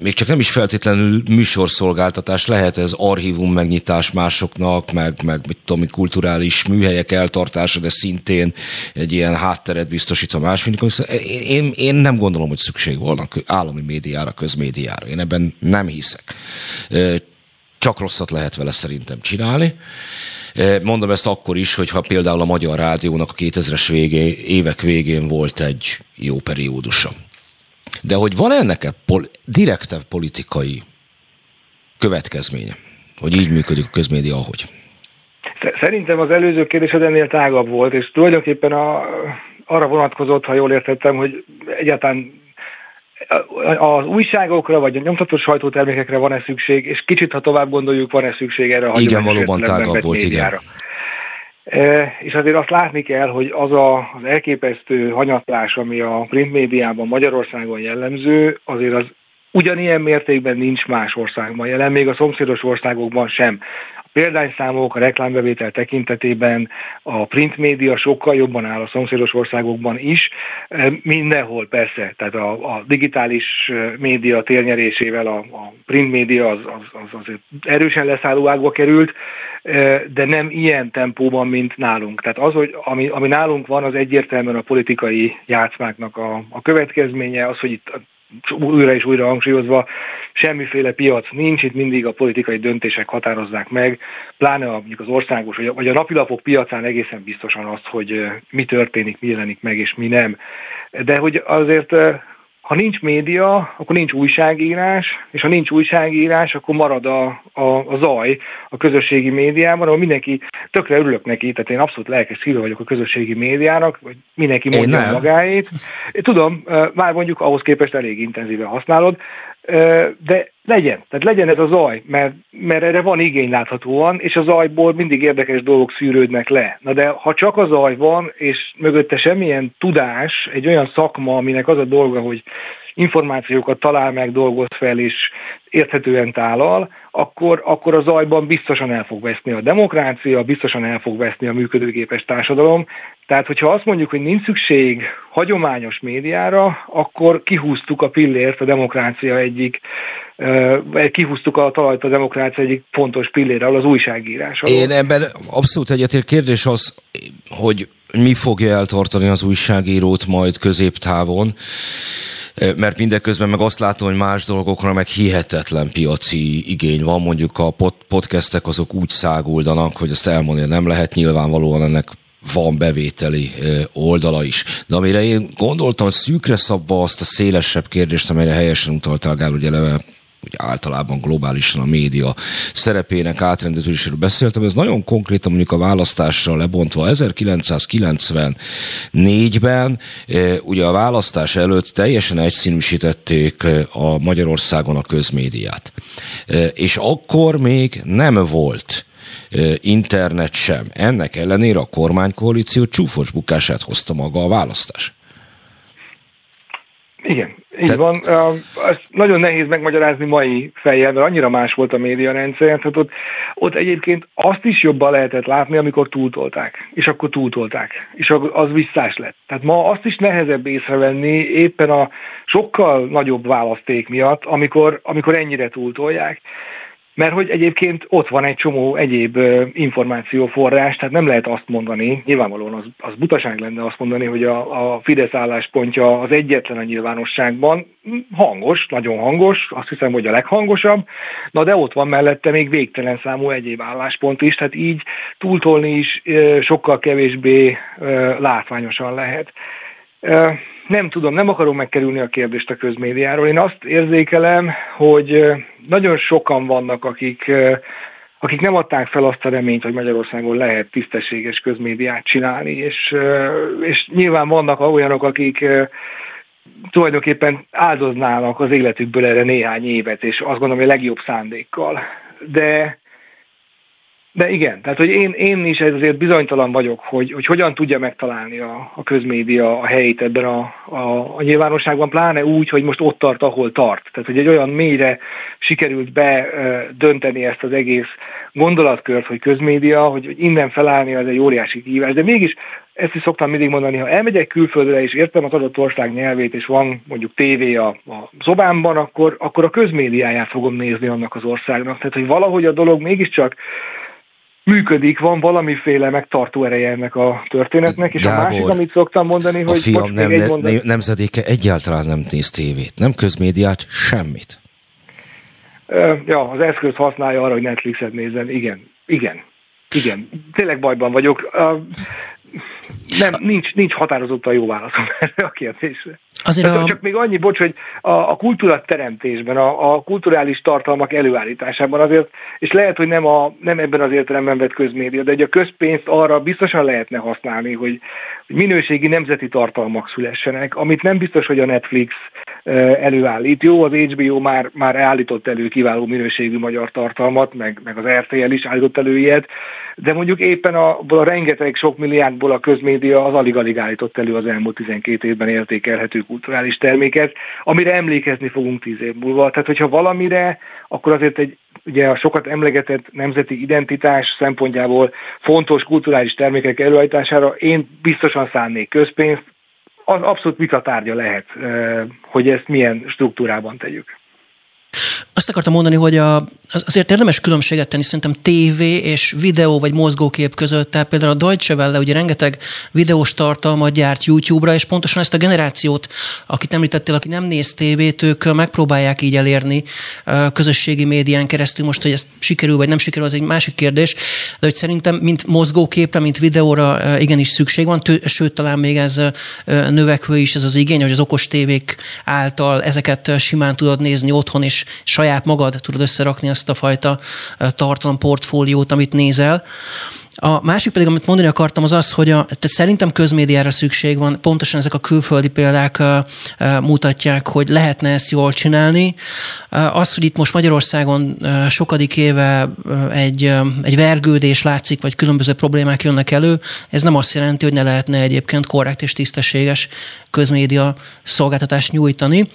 még csak nem is feltétlenül műsorszolgáltatás, lehet ez archívum megnyitás másoknak, meg, meg mit tudom, kulturális műhelyek eltartása, de szintén egy ilyen hátteret biztosít a más. Én, én nem gondolom, hogy szükség szükség volna állami médiára, közmédiára. Én ebben nem hiszek. Csak rosszat lehet vele szerintem csinálni. Mondom ezt akkor is, hogyha például a Magyar Rádiónak a 2000-es végé, évek végén volt egy jó periódusa. De hogy van ennek egy pol- direktebb politikai következménye, hogy így működik a közmédia, ahogy?
Szerintem az előző kérdés az ennél tágabb volt, és tulajdonképpen a, arra vonatkozott, ha jól értettem, hogy egyáltalán az újságokra, vagy a nyomtatott sajtótermékekre van-e szükség, és kicsit, ha tovább gondoljuk, van-e szükség erre a
Igen, valóban tágabb volt, médiára.
igen. És azért azt látni kell, hogy az a, az elképesztő hanyatlás, ami a print médiában Magyarországon jellemző, azért az ugyanilyen mértékben nincs más országban jelen, még a szomszédos országokban sem példányszámok, a reklámbevétel tekintetében a print média sokkal jobban áll a szomszédos országokban is, mindenhol persze, tehát a, a digitális média térnyerésével a, a print média az, az, az azért erősen leszálló ágba került, de nem ilyen tempóban, mint nálunk. Tehát az, hogy ami, ami nálunk van, az egyértelműen a politikai játszmáknak a, a következménye, az, hogy itt újra és újra hangsúlyozva, semmiféle piac nincs, itt mindig a politikai döntések határozzák meg, pláne a, mondjuk az országos, vagy a napilapok piacán egészen biztosan azt, hogy mi történik, mi jelenik meg, és mi nem. De hogy azért ha nincs média, akkor nincs újságírás, és ha nincs újságírás, akkor marad a, a, a zaj a közösségi médiában, ahol mindenki, tökre örülök neki, tehát én abszolút lelkes szíve vagyok a közösségi médiának, vagy mindenki mondja magáét. Én tudom, már mondjuk ahhoz képest elég intenzíven használod, de legyen, tehát legyen ez a zaj, mert, mert erre van igény láthatóan, és a zajból mindig érdekes dolgok szűrődnek le. Na de ha csak a zaj van, és mögötte semmilyen tudás, egy olyan szakma, aminek az a dolga, hogy információkat talál meg, dolgoz fel, és érthetően tálal, akkor, akkor a zajban biztosan el fog veszni a demokrácia, biztosan el fog veszni a működőképes társadalom. Tehát, hogyha azt mondjuk, hogy nincs szükség hagyományos médiára, akkor kihúztuk a pillért a demokrácia egyik kihúztuk a talajt a demokrácia egyik fontos pillére, az újságírás.
Én ebben abszolút egyetért kérdés az, hogy mi fogja eltartani az újságírót majd középtávon. Mert mindeközben meg azt látom, hogy más dolgokra meg hihetetlen piaci igény van. Mondjuk a podcastek azok úgy száguldanak, hogy azt elmondani nem lehet. Nyilvánvalóan ennek van bevételi oldala is. De amire én gondoltam, szűkre szabva azt a szélesebb kérdést, amelyre helyesen utaltál, Gál, ugye eleve úgy általában globálisan a média szerepének átrendezéséről beszéltem, ez nagyon konkrétan mondjuk a választásra lebontva 1994-ben ugye a választás előtt teljesen egyszínűsítették a Magyarországon a közmédiát. És akkor még nem volt internet sem. Ennek ellenére a kormánykoalíció csúfos bukását hozta maga a választás.
Igen, így Te... van. Ezt nagyon nehéz megmagyarázni mai fejjel, mert annyira más volt a média rendszer. Tehát ott, ott egyébként azt is jobban lehetett látni, amikor túltolták. És akkor túltolták. És az visszás lett. Tehát ma azt is nehezebb észrevenni éppen a sokkal nagyobb választék miatt, amikor, amikor ennyire túltolják mert hogy egyébként ott van egy csomó egyéb információforrás, tehát nem lehet azt mondani, nyilvánvalóan az, az butaság lenne azt mondani, hogy a, a Fidesz álláspontja az egyetlen a nyilvánosságban, hangos, nagyon hangos, azt hiszem, hogy a leghangosabb, na de ott van mellette még végtelen számú egyéb álláspont is, tehát így túltolni is sokkal kevésbé látványosan lehet. Nem tudom, nem akarom megkerülni a kérdést a közmédiáról. Én azt érzékelem, hogy nagyon sokan vannak, akik, akik nem adták fel azt a reményt, hogy Magyarországon lehet tisztességes közmédiát csinálni, és, és nyilván vannak olyanok, akik tulajdonképpen áldoznának az életükből erre néhány évet, és azt gondolom, hogy a legjobb szándékkal. De de igen, tehát hogy én, én is ezért bizonytalan vagyok, hogy, hogy hogyan tudja megtalálni a, a közmédia a helyét ebben a, a, a nyilvánosságban, pláne úgy, hogy most ott tart, ahol tart. Tehát, hogy egy olyan mélyre sikerült be dönteni ezt az egész gondolatkört, hogy közmédia, hogy, hogy innen felállni az egy óriási kihívás. De mégis ezt is szoktam mindig mondani, ha elmegyek külföldre és értem az adott ország nyelvét, és van mondjuk tévé a, a szobámban, akkor, akkor a közmédiáját fogom nézni annak az országnak. Tehát, hogy valahogy a dolog mégiscsak működik, van valamiféle megtartó ereje ennek a történetnek, és Gábor, a másik, amit szoktam mondani, hogy...
A fiam nem, egy mondat... nemzedéke egyáltalán nem néz tévét, nem közmédiát, semmit.
Ja, az eszköz használja arra, hogy Netflixet nézzen, igen, igen, igen, tényleg bajban vagyok. Nem, nincs, nincs határozottan jó válaszom erre a kérdésre. Azért a... Csak még annyi, bocs, hogy a, a kultúra teremtésben, a, a kulturális tartalmak előállításában azért, és lehet, hogy nem, a, nem ebben az értelemben vett közmédia, de hogy a közpénzt arra biztosan lehetne használni, hogy, hogy minőségi nemzeti tartalmak szülessenek, amit nem biztos, hogy a Netflix előállít. Jó, az HBO már, már állított elő kiváló minőségű magyar tartalmat, meg, meg az RTL is állított elő ilyet, de mondjuk éppen a, a rengeteg sok milliárdból a közmédia az alig-alig állított elő az elmúlt 12 évben értékelhető kulturális terméket, amire emlékezni fogunk tíz év múlva. Tehát, hogyha valamire, akkor azért egy ugye a sokat emlegetett nemzeti identitás szempontjából fontos kulturális termékek előállítására én biztosan szánnék közpénzt, az abszolút vitatárgya lehet, hogy ezt milyen struktúrában tegyük.
Azt akartam mondani, hogy a, azért érdemes különbséget tenni szerintem tévé és videó vagy mozgókép között. Tehát például a Deutsche Welle ugye rengeteg videós tartalmat gyárt YouTube-ra, és pontosan ezt a generációt, akit említettél, aki nem néz tévét, ők megpróbálják így elérni közösségi médián keresztül. Most, hogy ez sikerül vagy nem sikerül, az egy másik kérdés, de hogy szerintem mint mozgóképre, mint videóra igenis szükség van, sőt, talán még ez növekvő is ez az igény, hogy az okos tévék által ezeket simán tudod nézni otthon, és saját magad tudod összerakni azt a fajta tartalomportfóliót, amit nézel. A másik pedig, amit mondani akartam, az az, hogy a, tehát szerintem közmédiára szükség van, pontosan ezek a külföldi példák uh, uh, mutatják, hogy lehetne ezt jól csinálni. Az, hogy itt most Magyarországon sokadik éve egy, egy vergődés látszik, vagy különböző problémák jönnek elő, ez nem azt jelenti, hogy ne lehetne egyébként korrekt és tisztességes közmédia szolgáltatást nyújtani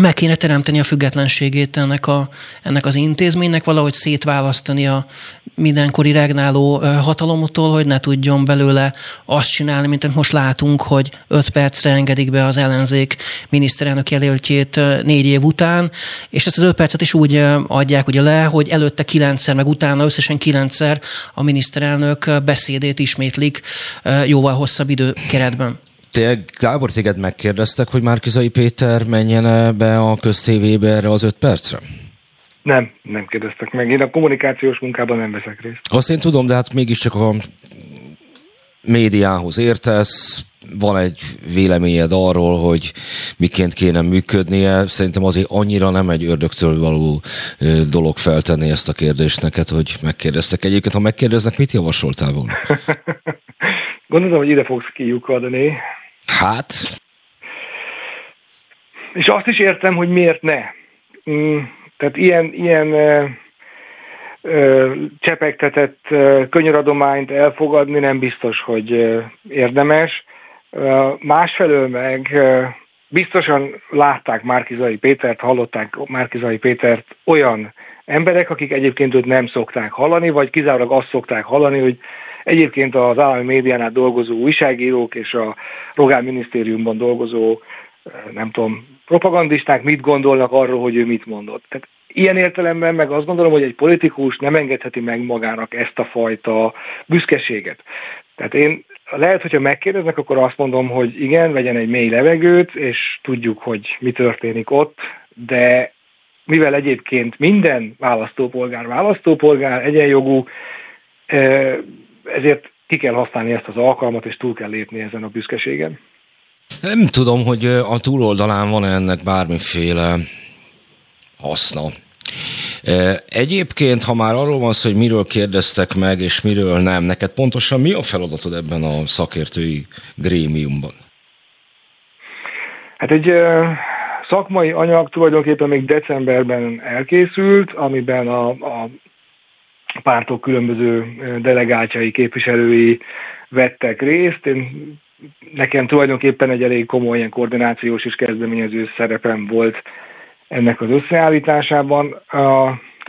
meg kéne teremteni a függetlenségét ennek, a, ennek az intézménynek, valahogy szétválasztani a mindenkori regnáló hatalomtól, hogy ne tudjon belőle azt csinálni, mint amit most látunk, hogy öt percre engedik be az ellenzék miniszterelnök jelöltjét négy év után, és ezt az öt percet is úgy adják ugye le, hogy előtte kilencszer, meg utána összesen kilencszer a miniszterelnök beszédét ismétlik jóval hosszabb időkeretben.
Te, Gábor, téged megkérdeztek, hogy Márkizai Péter menjen be a köztévébe erre az öt percre?
Nem, nem kérdeztek meg. Én a kommunikációs munkában nem veszek részt.
Azt én tudom, de hát mégiscsak a médiához értesz, van egy véleményed arról, hogy miként kéne működnie. Szerintem azért annyira nem egy ördögtől való dolog feltenni ezt a kérdést neked, hogy megkérdeztek. Egyébként, ha megkérdeznek, mit javasoltál volna?
Gondolom, hogy ide fogsz kiukadni.
Hát?
És azt is értem, hogy miért ne. Mm, tehát ilyen, ilyen csepegtetett könyöradományt elfogadni nem biztos, hogy érdemes. Másfelől meg biztosan látták Márkizai Pétert, hallották Márkizai Pétert olyan emberek, akik egyébként őt nem szokták hallani, vagy kizárólag azt szokták hallani, hogy egyébként az állami médiánál dolgozó újságírók és a Rogán minisztériumban dolgozó, nem tudom, propagandisták mit gondolnak arról, hogy ő mit mondott. Tehát ilyen értelemben meg azt gondolom, hogy egy politikus nem engedheti meg magának ezt a fajta büszkeséget. Tehát én lehet, hogyha megkérdeznek, akkor azt mondom, hogy igen, vegyen egy mély levegőt, és tudjuk, hogy mi történik ott, de mivel egyébként minden választópolgár választópolgár egyenjogú, ezért ki kell használni ezt az alkalmat, és túl kell lépni ezen a büszkeségen.
Nem tudom, hogy a túloldalán van ennek bármiféle haszna. Egyébként, ha már arról van szó, hogy miről kérdeztek meg, és miről nem, neked pontosan mi a feladatod ebben a szakértői grémiumban?
Hát egy szakmai anyag tulajdonképpen még decemberben elkészült, amiben a, a pártok különböző delegáltjai, képviselői vettek részt. Én, nekem tulajdonképpen egy elég komoly ilyen koordinációs és kezdeményező szerepem volt ennek az összeállításában.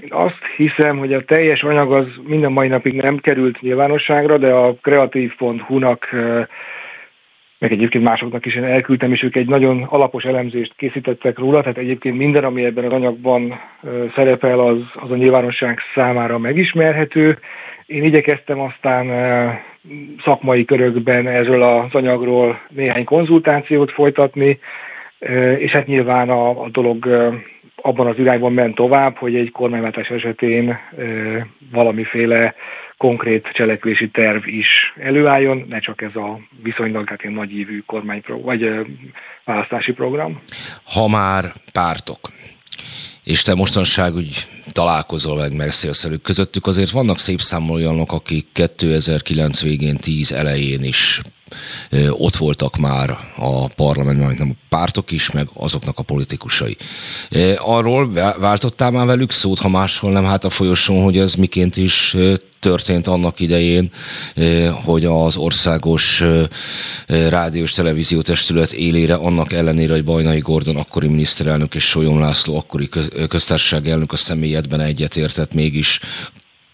Én azt hiszem, hogy a teljes anyag az minden mai napig nem került nyilvánosságra, de a kreatív.hu-nak meg egyébként másoknak is én elküldtem, és ők egy nagyon alapos elemzést készítettek róla, tehát egyébként minden, ami ebben az anyagban szerepel, az, az a nyilvánosság számára megismerhető. Én igyekeztem aztán szakmai körökben erről az anyagról néhány konzultációt folytatni, és hát nyilván a, a dolog abban az irányban ment tovább, hogy egy kormányváltás esetén valamiféle konkrét cselekvési terv is előálljon, ne csak ez a viszonylag hát ilyen nagyívű kormányprogram, vagy választási program.
Ha már pártok, és te mostanság úgy találkozol meg, megszélsz velük. Közöttük azért vannak szép olyanok, akik 2009 végén, 10 elején is ott voltak már a parlamentben, nem a pártok is, meg azoknak a politikusai. Arról váltottál már velük szót, ha máshol nem, hát a folyosón, hogy ez miként is történt annak idején, hogy az országos rádiós televízió testület élére annak ellenére, hogy Bajnai Gordon akkori miniszterelnök és Solyom László akkori köztársaság elnök a személyedben egyetértett, mégis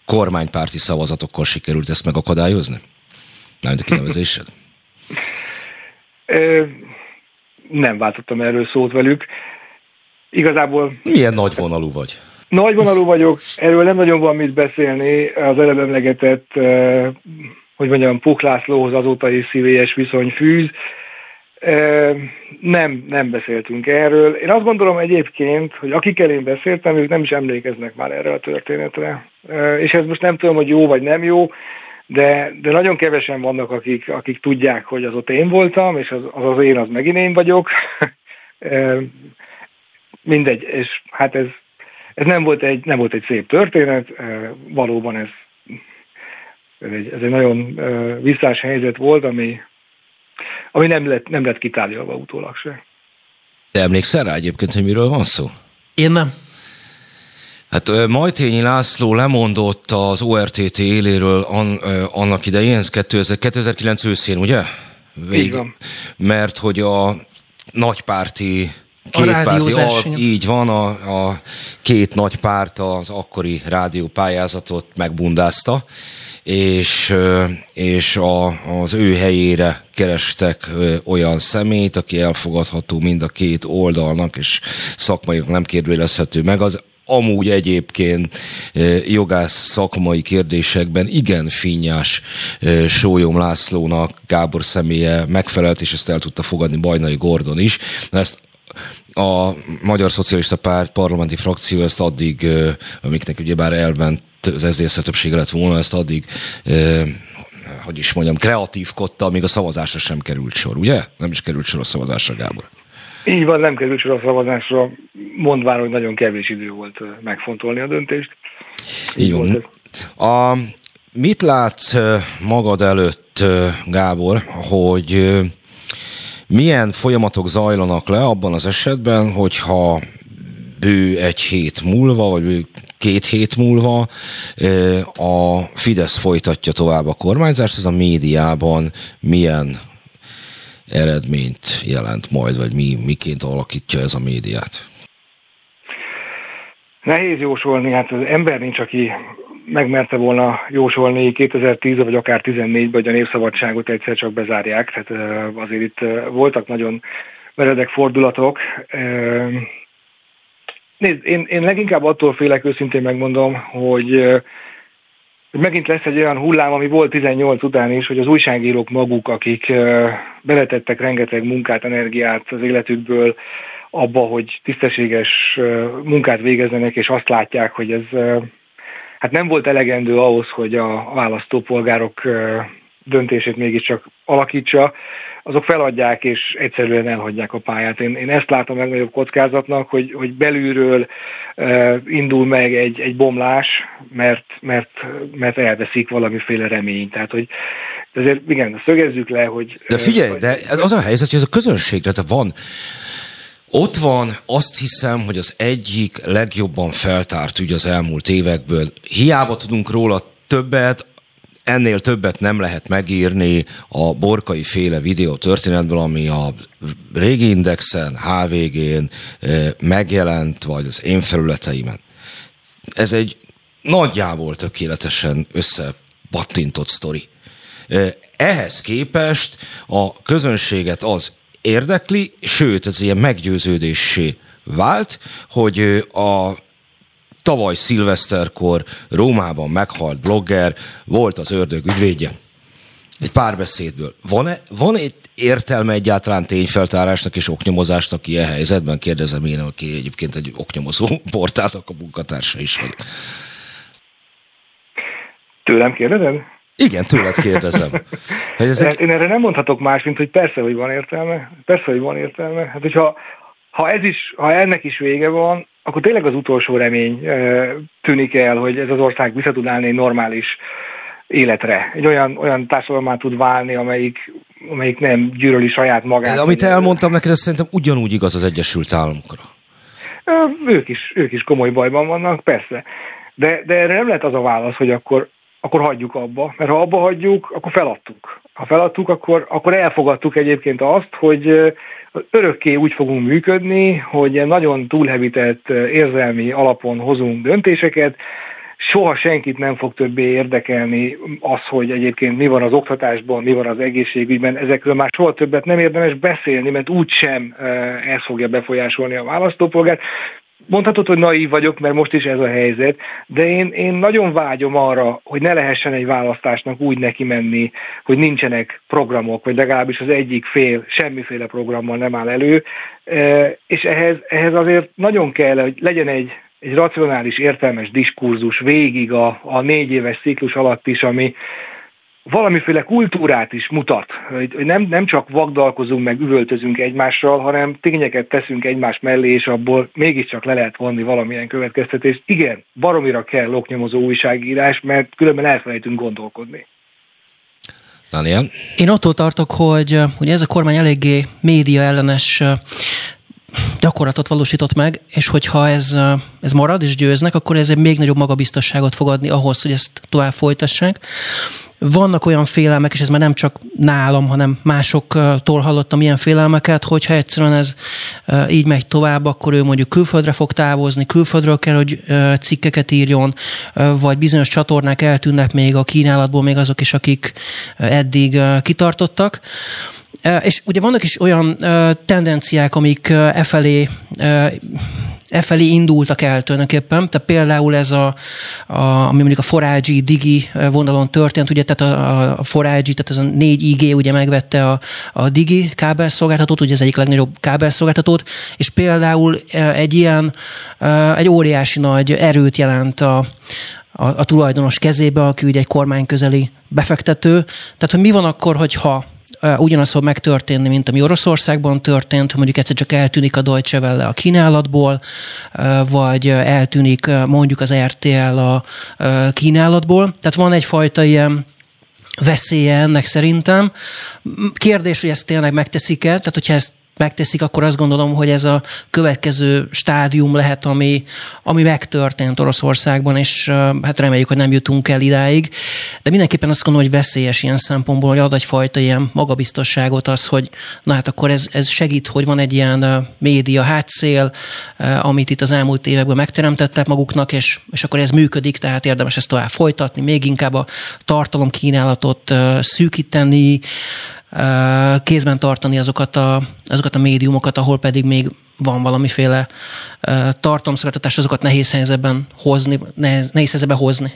kormánypárti szavazatokkal sikerült ezt megakadályozni? Nem, a kinevezésed?
Nem váltottam erről szót velük. Igazából...
Milyen nagyvonalú vagy?
Nagyvonalú vagyok, erről nem nagyon van mit beszélni. Az előbb emlegetett, hogy mondjam, Puk Lászlóhoz azóta is szívélyes viszony fűz. Nem, nem beszéltünk erről. Én azt gondolom egyébként, hogy akikkel én beszéltem, ők nem is emlékeznek már erre a történetre. És ez most nem tudom, hogy jó vagy nem jó de, de nagyon kevesen vannak, akik, akik tudják, hogy az ott én voltam, és az az, az én, az megint én vagyok. Mindegy, és hát ez, ez nem, volt egy, nem volt egy szép történet, valóban ez, ez, egy, ez egy nagyon visszás helyzet volt, ami, ami nem lett, nem lett kitárgyalva utólag se.
Te emlékszel rá egyébként, hogy miről van szó?
Én nem.
Hát Majtényi László lemondott az ORTT éléről an, annak idején, ez 2000, 2009 őszén, ugye?
Vég, így van.
Mert hogy a nagypárti két a párti, a, így van, a, a két nagy párt az akkori rádiópályázatot megbundázta, és, és a, az ő helyére kerestek olyan szemét, aki elfogadható mind a két oldalnak, és szakmai nem kérdőjelezhető meg. Az amúgy egyébként jogász szakmai kérdésekben igen finnyás Sólyom Lászlónak Gábor személye megfelelt, és ezt el tudta fogadni Bajnai Gordon is. Ezt a Magyar Szocialista Párt parlamenti frakció ezt addig, amiknek ugyebár elment az SZDSZ többsége lett volna, ezt addig hogy is mondjam, kreatívkodta, még a szavazásra sem került sor, ugye? Nem is került sor a szavazásra, Gábor.
Így van, nem került sor a szavazásra, mondván, hogy nagyon kevés idő volt megfontolni a döntést.
Így, van. A, mit látsz magad előtt, Gábor, hogy milyen folyamatok zajlanak le abban az esetben, hogyha bő egy hét múlva, vagy bő két hét múlva a Fidesz folytatja tovább a kormányzást, ez a médiában milyen eredményt jelent majd, vagy mi, miként alakítja ez a médiát?
Nehéz jósolni, hát az ember nincs, aki megmerte volna jósolni 2010 vagy akár 14-ben, hogy a népszabadságot egyszer csak bezárják. Tehát azért itt voltak nagyon meredek fordulatok. Nézd, én, én leginkább attól félek, őszintén megmondom, hogy, hogy megint lesz egy olyan hullám, ami volt 18 után is, hogy az újságírók maguk, akik beletettek rengeteg munkát, energiát az életükből, abba, hogy tisztességes munkát végezzenek, és azt látják, hogy ez hát nem volt elegendő ahhoz, hogy a választópolgárok döntését mégiscsak alakítsa, azok feladják és egyszerűen elhagyják a pályát. Én, én ezt látom legnagyobb kockázatnak, hogy, hogy belülről uh, indul meg egy, egy bomlás, mert, mert, mert elveszik valamiféle reményt. Tehát, hogy ezért igen, szögezzük le, hogy...
De figyelj, de az a helyzet, hogy ez a közönség, tehát van ott van, azt hiszem, hogy az egyik legjobban feltárt ügy az elmúlt évekből. Hiába tudunk róla többet, ennél többet nem lehet megírni a borkai féle videó történetből, ami a régi indexen, HVG-n megjelent, vagy az én felületeimen. Ez egy nagyjából tökéletesen összepattintott sztori. Ehhez képest a közönséget az érdekli, sőt, ez ilyen meggyőződésé vált, hogy a tavaly szilveszterkor Rómában meghalt blogger volt az ördög ügyvédje. Egy párbeszédből. Van-e, van egy értelme egyáltalán tényfeltárásnak és oknyomozásnak ilyen helyzetben? Kérdezem én, aki egyébként egy oknyomozó portálnak a munkatársa is vagy.
Tőlem kérdezed?
Igen, tőled kérdezem.
Hogy ez egy... Én erre nem mondhatok más, mint hogy persze, hogy van értelme. Persze, hogy van értelme. Hát, hogyha ha, ez is, ha ennek is vége van, akkor tényleg az utolsó remény tűnik el, hogy ez az ország vissza tud állni egy normális életre. Egy olyan, olyan társadalmá tud válni, amelyik, amelyik nem gyűröli saját magát.
De amit elmondtam neked, ez szerintem ugyanúgy igaz az Egyesült Államokra.
Ők is, ők is komoly bajban vannak, persze. De, de erre nem lehet az a válasz, hogy akkor akkor hagyjuk abba. Mert ha abba hagyjuk, akkor feladtuk. Ha feladtuk, akkor, akkor elfogadtuk egyébként azt, hogy örökké úgy fogunk működni, hogy nagyon túlhevített érzelmi alapon hozunk döntéseket, soha senkit nem fog többé érdekelni az, hogy egyébként mi van az oktatásban, mi van az egészségügyben, ezekről már soha többet nem érdemes beszélni, mert úgysem ez fogja befolyásolni a választópolgárt mondhatod, hogy naív vagyok, mert most is ez a helyzet, de én, én nagyon vágyom arra, hogy ne lehessen egy választásnak úgy neki menni, hogy nincsenek programok, vagy legalábbis az egyik fél semmiféle programmal nem áll elő, e, és ehhez, ehhez azért nagyon kell, hogy legyen egy, egy racionális, értelmes diskurzus végig a, a négy éves ciklus alatt is, ami, valamiféle kultúrát is mutat, hogy nem, nem csak vagdalkozunk meg üvöltözünk egymással, hanem tényeket teszünk egymás mellé, és abból mégiscsak le lehet vonni valamilyen következtetést. Igen, baromira kell oknyomozó újságírás, mert különben elfelejtünk gondolkodni.
Daniel?
Én attól tartok, hogy, hogy ez a kormány eléggé média ellenes gyakorlatot valósított meg, és hogyha ez, ez marad és győznek, akkor ez egy még nagyobb magabiztosságot fog adni ahhoz, hogy ezt tovább folytassák. Vannak olyan félelmek, és ez már nem csak nálam, hanem másoktól hallottam ilyen félelmeket, hogyha egyszerűen ez így megy tovább, akkor ő mondjuk külföldre fog távozni, külföldről kell, hogy cikkeket írjon, vagy bizonyos csatornák eltűnnek még a kínálatból, még azok is, akik eddig kitartottak És ugye vannak is olyan tendenciák, amik e felé e felé indultak el tulajdonképpen. Tehát például ez a, a ami mondjuk a forágyi digi vonalon történt, ugye, tehát a, a forágyi, tehát ez a 4IG ugye megvette a, a digi kábelszolgáltatót, ugye ez egyik legnagyobb kábelszolgáltatót, és például egy ilyen, egy óriási nagy erőt jelent a, a, a tulajdonos kezébe, aki ugye egy kormányközeli befektető. Tehát, hogy mi van akkor, hogyha ugyanaz fog megtörténni, mint ami Oroszországban történt, hogy mondjuk egyszer csak eltűnik a Deutsche Welle a kínálatból, vagy eltűnik mondjuk az RTL a kínálatból. Tehát van egyfajta ilyen veszélye ennek szerintem. Kérdés, hogy ezt tényleg megteszik-e, tehát hogyha ezt megteszik, akkor azt gondolom, hogy ez a következő stádium lehet, ami, ami megtörtént Oroszországban, és hát reméljük, hogy nem jutunk el idáig. De mindenképpen azt gondolom, hogy veszélyes ilyen szempontból, hogy ad egyfajta ilyen magabiztosságot az, hogy na hát akkor ez, ez segít, hogy van egy ilyen média hátszél, amit itt az elmúlt években megteremtettek maguknak, és, és akkor ez működik, tehát érdemes ezt tovább folytatni, még inkább a tartalomkínálatot szűkíteni, kézben tartani azokat a, azokat a médiumokat, ahol pedig még van valamiféle tartalomszolgáltatás, azokat nehéz helyzetben hozni, nehéz, nehéz helyzetben hozni.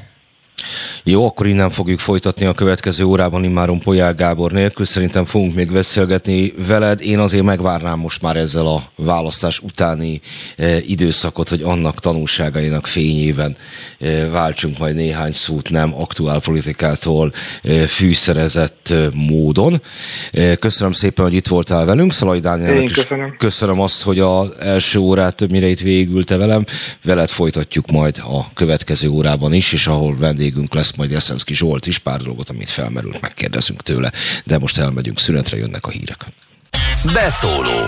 Jó, akkor innen fogjuk folytatni a következő órában immáron Polyák Gábor nélkül. Szerintem fogunk még beszélgetni veled. Én azért megvárnám most már ezzel a választás utáni e, időszakot, hogy annak tanulságainak fényében e, váltsunk majd néhány szót nem aktuál politikától e, fűszerezett e, módon. E, köszönöm szépen, hogy itt voltál velünk. Szalai Dánielnek is köszönöm. köszönöm azt, hogy az első órát többnyire itt végülte velem. Veled folytatjuk majd a következő órában is, és ahol vendég vendégünk lesz majd Jeszenszki Zsolt is, pár dolgot, amit felmerült, megkérdezünk tőle, de most elmegyünk szünetre, jönnek a hírek.
Beszóló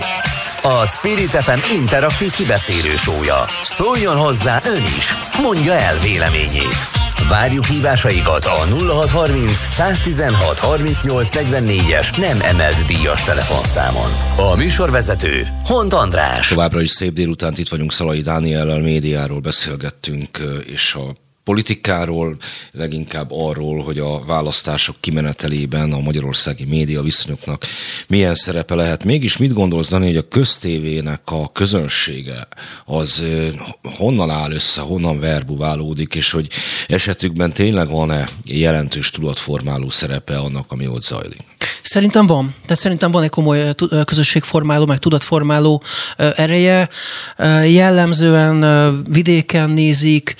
a Spirit FM interaktív kibeszélő sója. Szóljon hozzá ön is, mondja el véleményét. Várjuk hívásaikat a 0630 116 38 es nem emelt díjas telefonszámon. A műsorvezető Hont András.
Továbbra is szép délután itt vagyunk Szalai Dániellel, médiáról beszélgettünk, és a politikáról, leginkább arról, hogy a választások kimenetelében a magyarországi média viszonyoknak milyen szerepe lehet. Mégis mit gondolsz, Dani, hogy a köztévének a közönsége az honnan áll össze, honnan verbuválódik, és hogy esetükben tényleg van-e jelentős tudatformáló szerepe annak, ami ott zajlik?
Szerintem van. Tehát szerintem van egy komoly közösségformáló, meg tudatformáló ereje. Jellemzően vidéken nézik,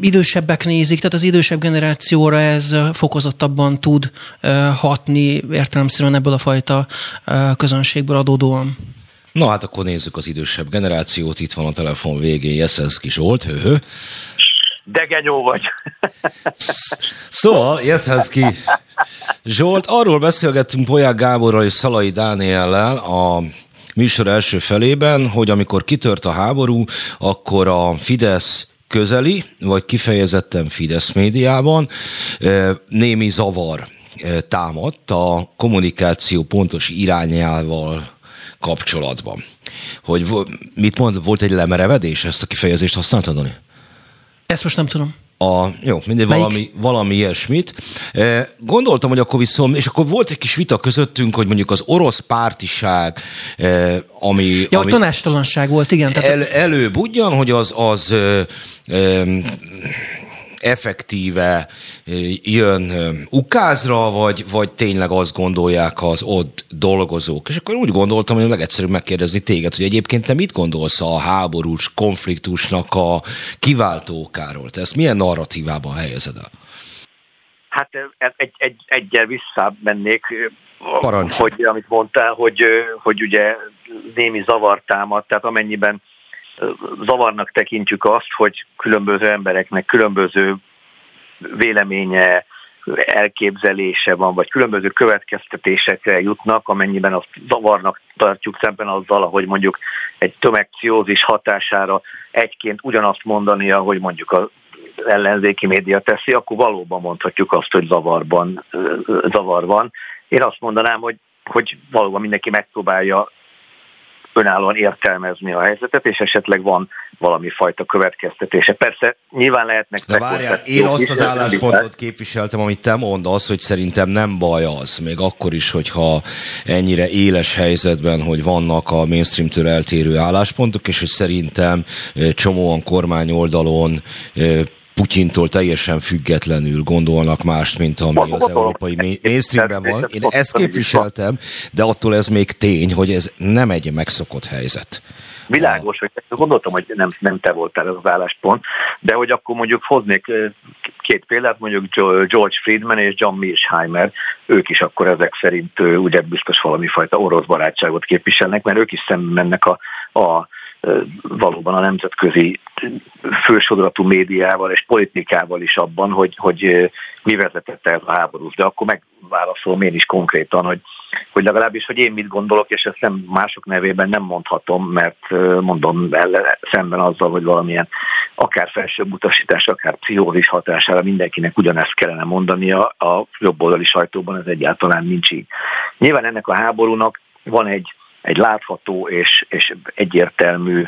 idősebbek nézik, tehát az idősebb generációra ez fokozottabban tud hatni értelemszerűen ebből a fajta közönségből adódóan.
Na hát akkor nézzük az idősebb generációt. Itt van a telefon végén Jeszenszki Zsolt. Höhö.
Degenyó vagy.
Szóval, Jeszenszki Zsolt, arról beszélgettünk Polyák Gáborral és Szalai Dániellel a műsor első felében, hogy amikor kitört a háború, akkor a Fidesz közeli, vagy kifejezetten Fidesz médiában némi zavar támadt a kommunikáció pontos irányával kapcsolatban. Hogy mit mond, volt egy lemerevedés, ezt a kifejezést használtad,
Ezt most nem tudom
a, jó, mindegy, valami, valami ilyesmit. E, gondoltam, hogy akkor viszont, és akkor volt egy kis vita közöttünk, hogy mondjuk az orosz pártiság, e, ami...
Ja,
ami
tanástalanság volt, igen.
Tehát el, előbb ugyan, hogy az, az ö, ö, effektíve jön ukázra, vagy, vagy tényleg azt gondolják az ott dolgozók. És akkor úgy gondoltam, hogy a legegyszerűbb megkérdezni téged, hogy egyébként te mit gondolsz a háborús konfliktusnak a kiváltókáról? Te ezt milyen narratívában helyezed el?
Hát egy, egy, egyel visszamennék,
Parancs.
hogy amit mondtál, hogy, hogy ugye némi zavar támad, tehát amennyiben zavarnak tekintjük azt, hogy különböző embereknek különböző véleménye, elképzelése van, vagy különböző következtetésekre jutnak, amennyiben azt zavarnak tartjuk szemben azzal, ahogy mondjuk egy tömegciózis hatására egyként ugyanazt mondani, ahogy mondjuk az ellenzéki média teszi, akkor valóban mondhatjuk azt, hogy zavarban, zavar van. Én azt mondanám, hogy, hogy valóban mindenki megpróbálja önállóan értelmezni a helyzetet, és esetleg van valami fajta következtetése. Persze nyilván lehetnek...
De várjál, én azt az álláspontot képviseltem, amit te mondasz, hogy szerintem nem baj az, még akkor is, hogyha ennyire éles helyzetben, hogy vannak a mainstreamtől eltérő álláspontok, és hogy szerintem csomóan kormány oldalon Putyintól teljesen függetlenül gondolnak mást, mint ami az európai mainstreamben van. Én ezt képviseltem, de attól ez még tény, hogy ez nem egy megszokott helyzet.
Világos, hogy gondoltam, hogy nem, nem te voltál ez az álláspont, de hogy akkor mondjuk hoznék két példát, mondjuk George Friedman és John Mearsheimer, ők is akkor ezek szerint ugye biztos valami fajta orosz barátságot képviselnek, mert ők is szemben mennek a, a valóban a nemzetközi fősodratú médiával és politikával is abban, hogy, hogy mi vezetette ez a háborús. De akkor megválaszolom én is konkrétan, hogy, hogy legalábbis, hogy én mit gondolok, és ezt nem mások nevében nem mondhatom, mert mondom ellen, szemben azzal, hogy valamilyen akár felsőbb utasítás, akár pszichózis hatására mindenkinek ugyanezt kellene mondania, a jobboldali sajtóban ez egyáltalán nincs így. Nyilván ennek a háborúnak van egy egy látható és, és egyértelmű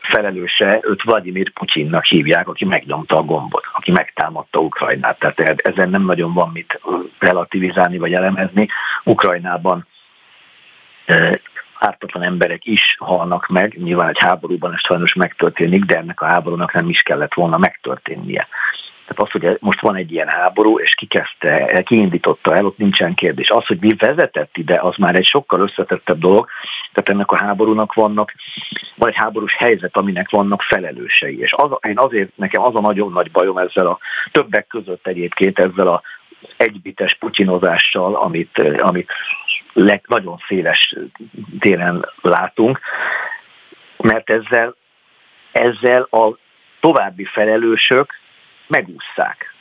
felelőse, őt Vladimir Putyinnak hívják, aki megnyomta a gombot, aki megtámadta Ukrajnát. Tehát ezen nem nagyon van mit relativizálni vagy elemezni. Ukrajnában ártatlan emberek is halnak meg, nyilván egy háborúban ez sajnos megtörténik, de ennek a háborúnak nem is kellett volna megtörténnie. Tehát az, hogy most van egy ilyen háború, és ki kezdte, kiindította el, ott nincsen kérdés. Az, hogy mi vezetett ide, az már egy sokkal összetettebb dolog. Tehát ennek a háborúnak vannak, van egy háborús helyzet, aminek vannak felelősei. És az, én azért, nekem az a nagyon nagy bajom ezzel a többek között egyébként ezzel a egybites putyinozással, amit, amit leg, nagyon széles téren látunk, mert ezzel, ezzel a további felelősök megúszszák.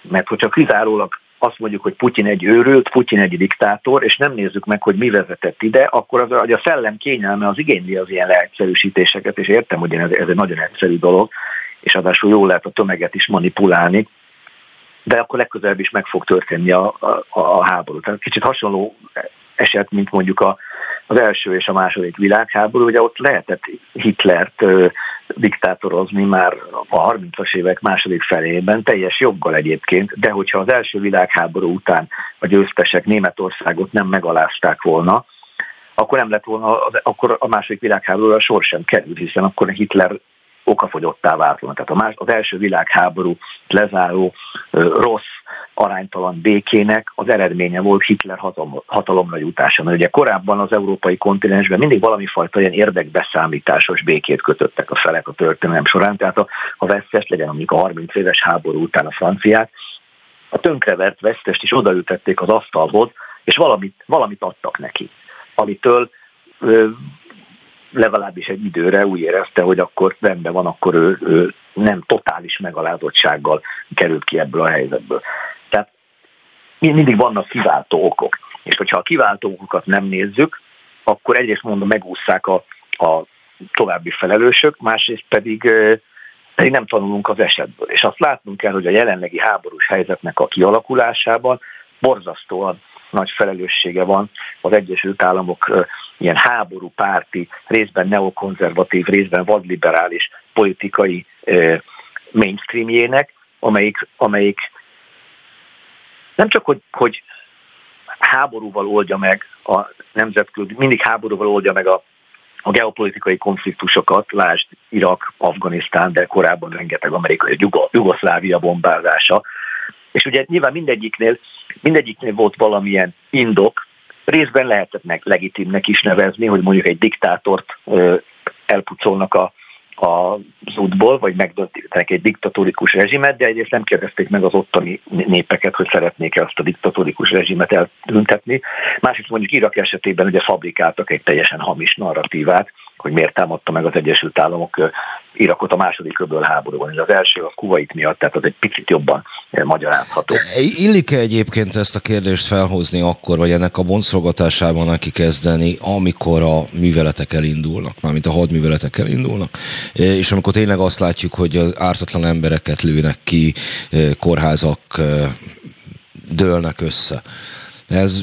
Mert hogyha kizárólag azt mondjuk, hogy Putyin egy őrült, Putyin egy diktátor, és nem nézzük meg, hogy mi vezetett ide, akkor az, hogy a szellem kényelme az igényli az ilyen leegyszerűsítéseket, és értem, hogy ez, ez egy nagyon egyszerű dolog, és adásul jól lehet a tömeget is manipulálni, de akkor legközelebb is meg fog történni a, a, a háború. Tehát kicsit hasonló eset, mint mondjuk a, az első és a második világháború, ugye ott lehetett Hitlert diktátorozni már a 30-as évek második felében, teljes joggal egyébként, de hogyha az első világháború után a győztesek Németországot nem megalázták volna, akkor nem lett volna, akkor a második világháborúra sor sem került, hiszen akkor Hitler okafogyottá vált volna. Tehát a más, az első világháború lezáró rossz, aránytalan békének az eredménye volt Hitler hatalom, hatalomra jutása. Mert ugye korábban az európai kontinensben mindig valami fajta ilyen érdekbeszámításos békét kötöttek a felek a történelem során, tehát a, a vesztes legyen mondjuk a 30 éves háború után a franciák, a tönkrevert vesztest is odaütették az asztalhoz, és valamit, valamit adtak neki, amitől legalábbis egy időre úgy érezte, hogy akkor rendben van, akkor ő, ő nem totális megalázottsággal került ki ebből a helyzetből. Tehát mindig vannak kiváltó okok. És hogyha a kiváltó okokat nem nézzük, akkor egyrészt mondom, megúszszák a, a további felelősök, másrészt pedig, pedig nem tanulunk az esetből. És azt látnunk kell, hogy a jelenlegi háborús helyzetnek a kialakulásában borzasztóan nagy felelőssége van. Az Egyesült Államok ilyen háború párti, részben neokonzervatív, részben vadliberális politikai mainstreamjének, amelyik, amelyik nem csak, hogy, hogy háborúval oldja meg a nemzetközi, mindig háborúval oldja meg a, a geopolitikai konfliktusokat, lásd Irak, Afganisztán, de korábban rengeteg amerikai, Jugoszlávia bombázása, és ugye nyilván mindegyiknél, mindegyiknél volt valamilyen indok, részben lehetett legitimnek is nevezni, hogy mondjuk egy diktátort elpucolnak a, az útból, vagy megdöntenek egy diktatórikus rezsimet, de egyrészt nem kérdezték meg az ottani népeket, hogy szeretnék-e azt a diktatórikus rezsimet eltüntetni. Másrészt mondjuk Irak esetében ugye fabrikáltak egy teljesen hamis narratívát, hogy miért támadta meg az Egyesült Államok Irakot a második öböl háborúban. És az első a Kuwait miatt, tehát az egy picit jobban magyarázható.
Illik-e egyébként ezt a kérdést felhozni akkor, vagy ennek a boncolgatásában neki kezdeni, amikor a műveletek elindulnak, mármint a hadműveletek elindulnak, és amikor tényleg azt látjuk, hogy az ártatlan embereket lőnek ki, kórházak dőlnek össze. Ez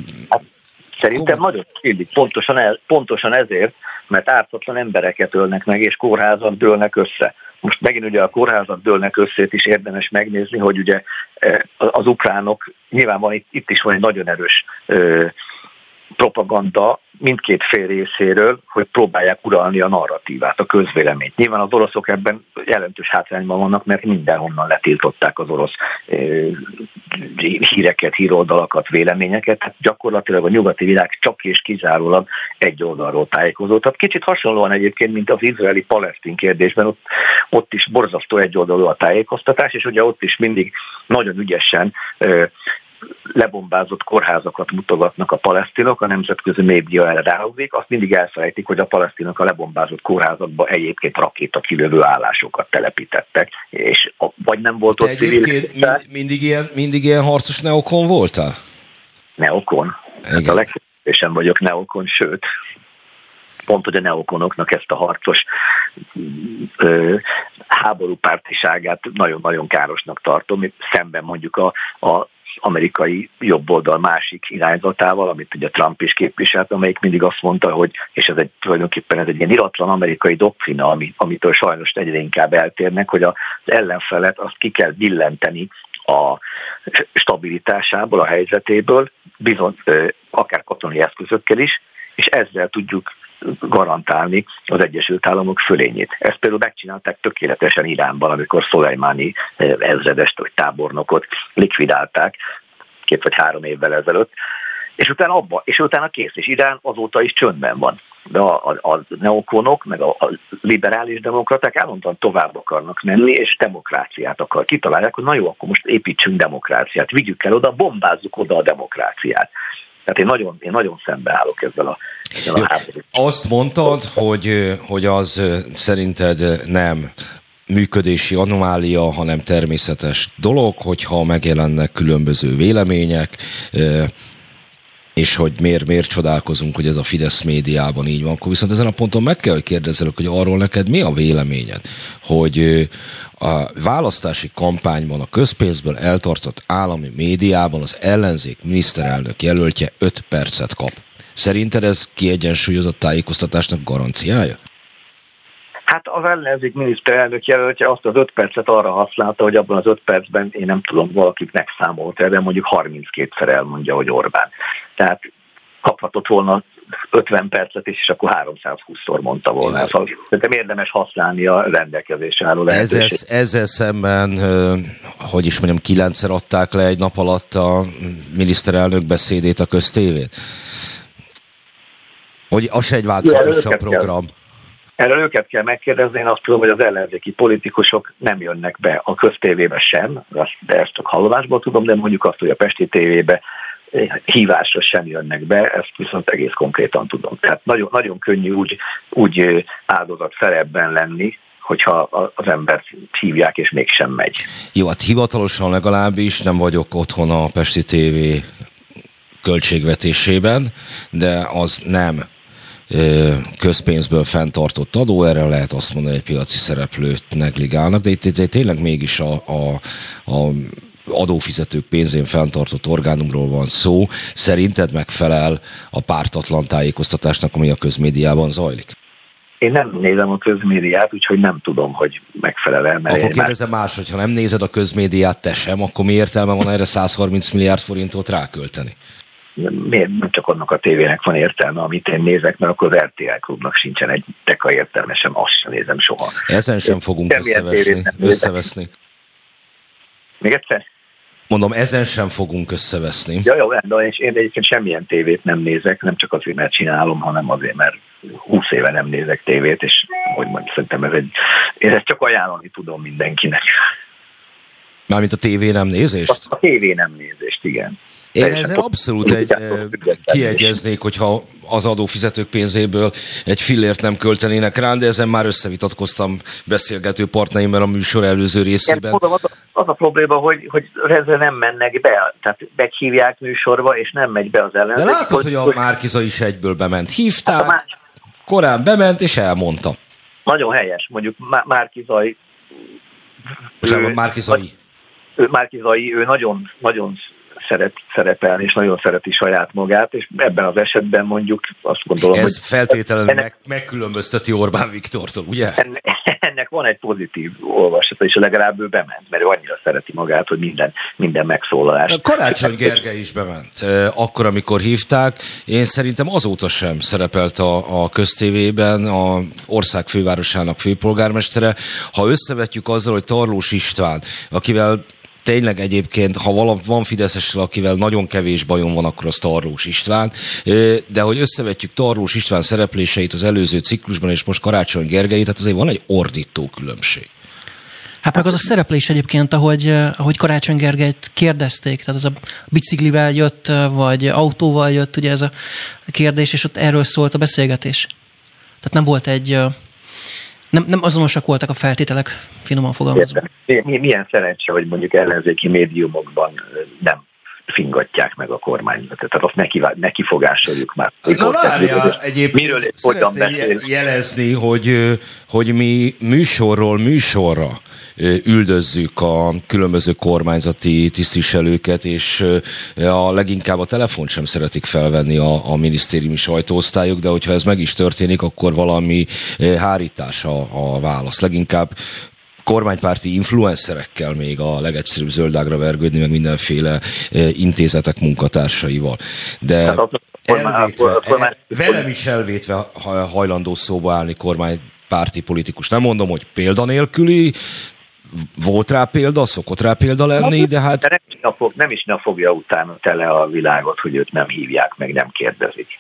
Szerintem Komoly. nagyon illik, pontosan, el, pontosan ezért, mert ártatlan embereket ölnek meg, és kórházak dőlnek össze. Most megint ugye a kórházak dőlnek összét is érdemes megnézni, hogy ugye az ukránok, nyilván van itt, itt is van egy nagyon erős propaganda mindkét fél részéről, hogy próbálják uralni a narratívát, a közvéleményt. Nyilván az oroszok ebben jelentős hátrányban vannak, mert mindenhonnan letiltották az orosz híreket, híroldalakat, véleményeket. Tehát gyakorlatilag a nyugati világ csak és kizárólag egy oldalról tájékozott. Tehát kicsit hasonlóan egyébként, mint az izraeli-palesztin kérdésben, ott, ott is borzasztó egy oldalú a tájékoztatás, és ugye ott is mindig nagyon ügyesen lebombázott kórházakat mutogatnak a palesztinok, a nemzetközi média erre ráhozik, azt mindig elfelejtik, hogy a palesztinok a lebombázott kórházakba egyébként rakéta kilövő állásokat telepítettek, és vagy nem volt ott
civil. Mind, mindig, ilyen, mindig ilyen harcos neokon voltál?
Neokon? Hát a legkevésbé vagyok neokon, sőt, pont, hogy a neokonoknak ezt a harcos ö, háborúpártiságát nagyon-nagyon károsnak tartom, szemben mondjuk a, a amerikai jobboldal másik irányzatával, amit ugye Trump is képviselt, amelyik mindig azt mondta, hogy, és ez egy tulajdonképpen ez egy ilyen iratlan amerikai doktrina, ami, amitől sajnos egyre inkább eltérnek, hogy az ellenfelet azt ki kell billenteni a stabilitásából, a helyzetéből, bizony, akár katonai eszközökkel is, és ezzel tudjuk garantálni az Egyesült Államok fölényét. Ezt például megcsinálták tökéletesen Iránban, amikor Szolajmáni eh, ezredest vagy tábornokot likvidálták két vagy három évvel ezelőtt, és utána abba, és utána kész, és Irán azóta is csöndben van. De a, a, a neokonok, meg a, a liberális demokraták állandóan tovább akarnak menni, és demokráciát akar. Kitalálják, hogy na jó, akkor most építsünk demokráciát, vigyük el oda, bombázzuk oda a demokráciát. Tehát én nagyon, én nagyon szembeállok ezzel a, ezzel a háború.
Azt mondtad, hogy, hogy az szerinted nem működési anomália, hanem természetes dolog, hogyha megjelennek különböző vélemények, és hogy miért, miért csodálkozunk, hogy ez a Fidesz médiában így van, akkor viszont ezen a ponton meg kell, hogy kérdezzelek, hogy arról neked mi a véleményed, hogy a választási kampányban a közpénzből eltartott állami médiában az ellenzék miniszterelnök jelöltje 5 percet kap. Szerinted ez kiegyensúlyozott tájékoztatásnak garanciája?
Hát az ellenzék miniszterelnök jelöltje azt az 5 percet arra használta, hogy abban az 5 percben, én nem tudom, valakit megszámolt de mondjuk 32-szer elmondja, hogy Orbán. Tehát kaphatott volna 50 percet is, és akkor 320-szor mondta volna. Szóval szerintem érdemes használni a rendelkezésre álló
ezzel, ezzel szemben, hogy is mondjam, kilencszer adták le egy nap alatt a miniszterelnök beszédét a köztévét? Hogy az se egy változatosabb program. Kell.
Erről őket kell megkérdezni, én azt tudom, hogy az ellenzéki politikusok nem jönnek be a köztévébe sem, de ezt csak hallomásból tudom, de mondjuk azt, hogy a Pesti tévébe hívásra sem jönnek be, ezt viszont egész konkrétan tudom. Tehát nagyon, nagyon könnyű úgy, úgy áldozat szerepben lenni, hogyha az embert hívják, és mégsem megy.
Jó, hát hivatalosan legalábbis nem vagyok otthon a Pesti TV költségvetésében, de az nem közpénzből fenntartott adó, erre lehet azt mondani, hogy piaci szereplőt negligálnak, de itt, itt tényleg mégis a, a, a adófizetők pénzén fenntartott orgánumról van szó. Szerinted megfelel a pártatlan tájékoztatásnak, ami a közmédiában zajlik?
Én nem nézem a közmédiát, úgyhogy nem tudom, hogy megfelel-e.
Akkor kérdezem már... más, hogy ha nem nézed a közmédiát te sem, akkor mi értelme van erre 130 milliárd forintot rákölteni?
Miért nem csak annak a tévének van értelme, amit én nézek, mert akkor az RTL klubnak sincsen egy teka értelme sem, azt sem nézem soha.
Ezen sem fogunk összevesni. összeveszni.
Még egyszer?
Mondom, ezen sem fogunk összeveszni.
Ja, jó, de én egyébként semmilyen tévét nem nézek, nem csak azért, mert csinálom, hanem azért, mert 20 éve nem nézek tévét, és hogy mondjam, szerintem ez egy, én ezt csak ajánlani tudom mindenkinek.
Mármint a tévé nem nézést? A,
a tévé nem nézést, igen.
Én ezzel abszolút egy, kiegyeznék, hogyha az adófizetők pénzéből egy fillért nem költenének rá, de ezen már összevitatkoztam beszélgető partnerimmel a műsor előző részében.
Igen, az, a, az a probléma, hogy, hogy ezzel nem mennek be, tehát meghívják műsorba, és nem megy be az ellenzék.
De látod, hogy, hogy a Márkiza is egyből bement. Hívták, hát már... korán bement, és elmondta.
Nagyon helyes, mondjuk Márkizai...
Bocsánat, Márkizai.
Márkizai, ő nagyon, nagyon szeret szerepelni, és nagyon szereti saját magát, és ebben az esetben mondjuk azt gondolom,
Ez
hogy...
feltétlenül ennek, meg, megkülönbözteti Orbán Viktortól, ugye?
Ennek, ennek van egy pozitív olvasata, és legalább ő bement, mert ő annyira szereti magát, hogy minden, minden megszólalás.
Karácsony Gergely is bement. Akkor, amikor hívták, én szerintem azóta sem szerepelt a, a köztévében a ország fővárosának főpolgármestere. Ha összevetjük azzal, hogy Tarlós István, akivel tényleg egyébként, ha vala, van Fideszessel, akivel nagyon kevés bajom van, akkor az Tarlós István. De hogy összevetjük Tarlós István szerepléseit az előző ciklusban, és most Karácsony Gergely, tehát azért van egy ordító különbség.
Hát meg az a szereplés egyébként, ahogy, ahogy Karácsony Gergelyt kérdezték, tehát az a biciklivel jött, vagy autóval jött, ugye ez a kérdés, és ott erről szólt a beszélgetés. Tehát nem volt egy, nem, nem azonosak voltak a feltételek, finoman fogalmazva.
Milyen szerencse, hogy mondjuk ellenzéki médiumokban nem fingatják meg a kormányzatot. Tehát azt neki, neki fogásoljuk már.
Na várjál, egyébként miről hogyan beszél. jelezni, hogy, hogy mi műsorról műsorra üldözzük a különböző kormányzati tisztviselőket, és a leginkább a telefont sem szeretik felvenni a, a minisztériumi sajtóosztályok, de hogyha ez meg is történik, akkor valami hárítás a, a válasz. Leginkább kormánypárti influencerekkel még a legegyszerűbb zöldágra vergődni, meg mindenféle intézetek munkatársaival. De elvétve, e, velem is elvétve hajlandó szóba állni kormánypárti politikus. Nem mondom, hogy példanélküli, volt rá példa, szokott rá példa lenni, de hát... De
nem, is fog, nem is ne fogja utána tele a világot, hogy őt nem hívják, meg nem kérdezik.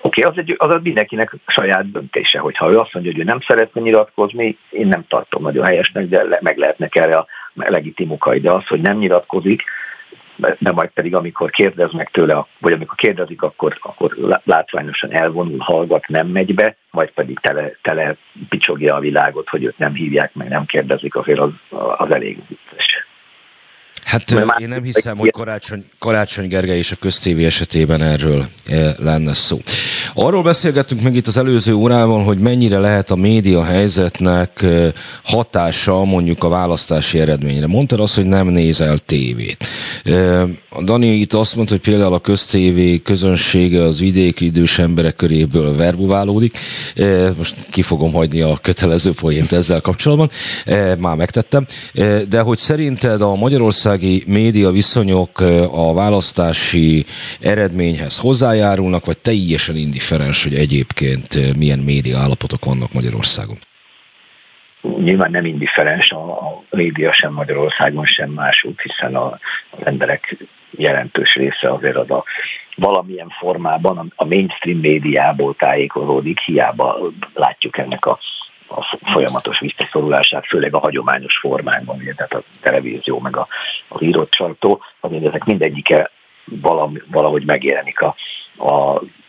Oké, okay, az, egy, az mindenkinek saját döntése, hogyha ő azt mondja, hogy ő nem szeretne nyilatkozni, én nem tartom nagyon helyesnek, de le, meg lehetnek erre a legitim okai, de az, hogy nem nyilatkozik, de majd pedig amikor kérdeznek tőle, vagy amikor kérdezik, akkor, akkor látványosan elvonul, hallgat, nem megy be, majd pedig tele, tele picsogja a világot, hogy őt nem hívják, meg nem kérdezik, azért az, az elég vicces.
Hát Mert én nem hiszem, hogy Karácsony, Karácsony Gergely és a köztévé esetében erről lenne szó. Arról beszélgettünk meg itt az előző órában, hogy mennyire lehet a média helyzetnek hatása mondjuk a választási eredményre. Mondtad azt, hogy nem nézel tévét. A Dani itt azt mondta, hogy például a köztévé közönsége az vidéki idős emberek köréből verbuválódik. Most ki fogom hagyni a kötelező poént ezzel kapcsolatban. Már megtettem. De hogy szerinted a Magyarország magyarországi média viszonyok a választási eredményhez hozzájárulnak, vagy teljesen indiferens, hogy egyébként milyen média állapotok vannak Magyarországon?
Nyilván nem indiferens a, a média sem Magyarországon, sem másút, hiszen a, az emberek jelentős része azért az a valamilyen formában a mainstream médiából tájékozódik, hiába látjuk ennek a a folyamatos visszaszorulását, főleg a hagyományos formákban, ugye, tehát a televízió meg a, az írott sajtó, azért ezek mindegyike valami, valahogy megjelenik a, a,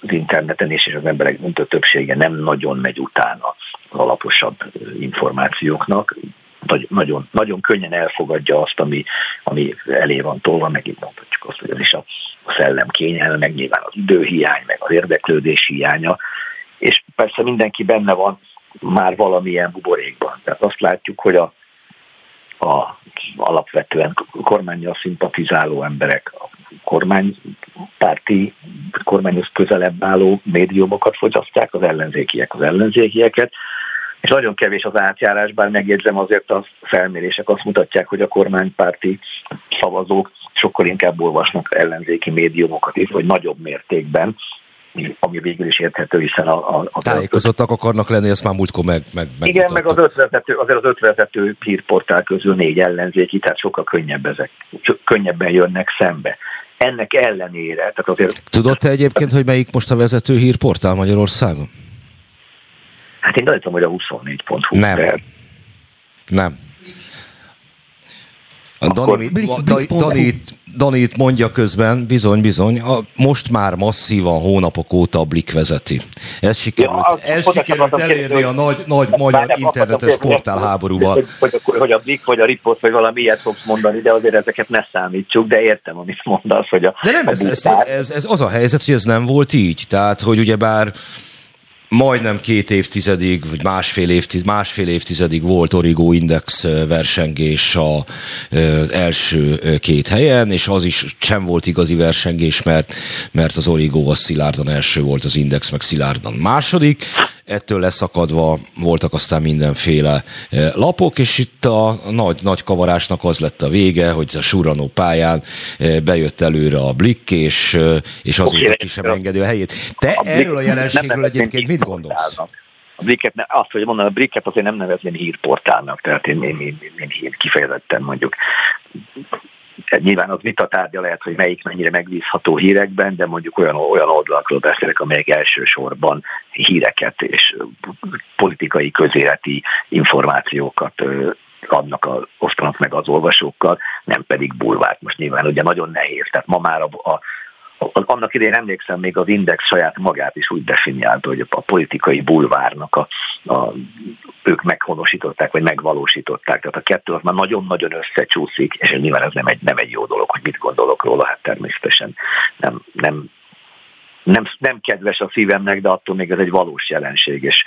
az interneten, és, az emberek döntő többsége nem nagyon megy utána az alaposabb információknak, nagyon, nagyon könnyen elfogadja azt, ami, ami elé van tolva, meg itt mondhatjuk azt, hogy ez is a, a szellem kényelme, meg nyilván az időhiány, meg az érdeklődés hiánya, és persze mindenki benne van már valamilyen buborékban. Tehát azt látjuk, hogy a, a alapvetően kormányjal szimpatizáló emberek, a kormánypárti, kormányhoz közelebb álló médiumokat fogyasztják, az ellenzékiek az ellenzékieket, és nagyon kevés az átjárás, bár megjegyzem azért a felmérések azt mutatják, hogy a kormánypárti szavazók sokkal inkább olvasnak ellenzéki médiumokat is, vagy nagyobb mértékben, ami végül is érthető, hiszen a... a,
a Tájékozottak akarnak lenni, ezt már múltkor meg, meg
Igen, meg az ötvezető, azért az ötvezető hírportál közül négy ellenzéki, tehát sokkal könnyebb ezek, könnyebben jönnek szembe. Ennek ellenére, tehát azért...
Tudod te egyébként, hogy melyik most a vezető hírportál Magyarországon?
Hát én tudom, hogy a 24.hu.
Nem. De... Nem. A Dani, Dani, Dani, Dani itt mondja közben, bizony, bizony, a, most már masszívan hónapok óta a Blik vezeti. Ez sikerült, ja, ez sikerült elérni a nagy, nagy magyar internetes portál háborúval.
Hogy, hogy, hogy, a Blik, vagy a Ripost, vagy valami ilyet fogsz mondani, de azért ezeket ne számítsuk, de értem, amit mondasz, hogy a
De nem,
a
ez, ez, ez, ez, az a helyzet, hogy ez nem volt így. Tehát, hogy ugyebár majdnem két évtizedig, vagy másfél, évtized, másfél évtizedig volt Origo Index versengés az első két helyen, és az is sem volt igazi versengés, mert, mert az Origo az szilárdan első volt, az Index meg szilárdan második. Ettől leszakadva voltak aztán mindenféle lapok, és itt a nagy, nagy kavarásnak az lett a vége, hogy a Suranó pályán bejött előre a Blick, és, és azóta ki sem engedi a helyét. Te a erről a jelenségről egyébként mit gondolsz?
A Bricket, azt, hogy mondom, a Bricket azért nem nevezném hírportálnak, tehát én, én, én, én, én kifejezetten mondjuk nyilván az vitatárgya lehet, hogy melyik mennyire megbízható hírekben, de mondjuk olyan, olyan oldalakról beszélek, amelyek elsősorban híreket és politikai közéleti információkat adnak, a, osztanak meg az olvasókkal, nem pedig bulvárt. Most nyilván ugye nagyon nehéz, tehát ma már a, a annak idején emlékszem, még az Index saját magát is úgy definiálta, hogy a politikai bulvárnak a, a, ők meghonosították, vagy megvalósították. Tehát a kettő az már nagyon-nagyon összecsúszik, és nyilván ez nem egy, nem egy jó dolog, hogy mit gondolok róla, hát természetesen nem, nem, nem, nem kedves a szívemnek, de attól még ez egy valós jelenség, és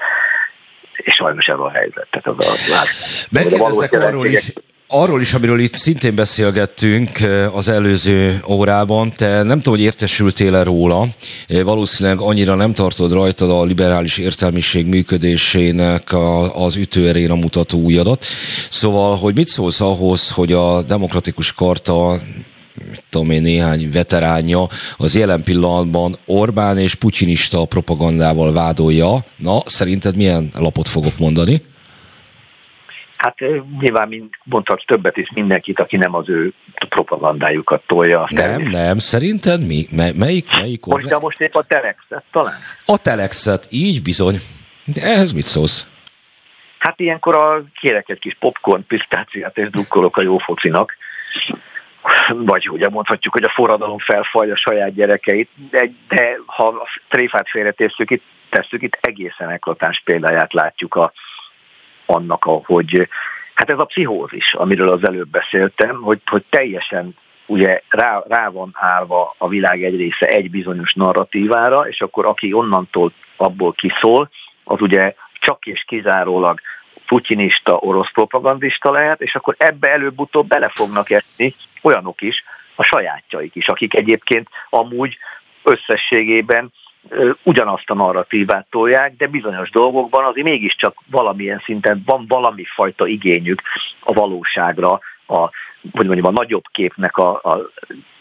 és sajnos ez a helyzet. Tehát az a,
Megkérdeztek arról is, Arról is, amiről itt szintén beszélgettünk az előző órában, te nem tudom, hogy értesültél-e róla, valószínűleg annyira nem tartod rajtad a liberális értelmiség működésének az ütőerén a mutató új adat. Szóval, hogy mit szólsz ahhoz, hogy a demokratikus karta tudom én, néhány veteránja az jelen pillanatban Orbán és putyinista propagandával vádolja. Na, szerinted milyen lapot fogok mondani?
Hát nyilván mind, mondhatsz többet is mindenkit, aki nem az ő propagandájukat tolja.
Nem, nem, szerinted mi? Mely, melyik? melyik
most, de most épp a Telexet talán?
A Telexet, így bizony. De ehhez mit szólsz?
Hát ilyenkor a, kérek egy kis popcorn, pisztáciát és drukkolok a jó focinak. Vagy ugye mondhatjuk, hogy a forradalom felfalja saját gyerekeit, de, de ha a tréfát félretesszük itt, tesszük, itt egészen eklatás példáját látjuk a, annak, hogy hát ez a pszichózis, amiről az előbb beszéltem, hogy, hogy teljesen ugye rá, rá van állva a világ egy része egy bizonyos narratívára, és akkor aki onnantól abból kiszól, az ugye csak és kizárólag putinista, orosz propagandista lehet, és akkor ebbe előbb-utóbb bele fognak esni olyanok is, a sajátjaik is, akik egyébként amúgy összességében ugyanazt a narratívát tolják, de bizonyos dolgokban azért mégiscsak valamilyen szinten van valami fajta igényük a valóságra, a, hogy mondjam, a nagyobb képnek a, a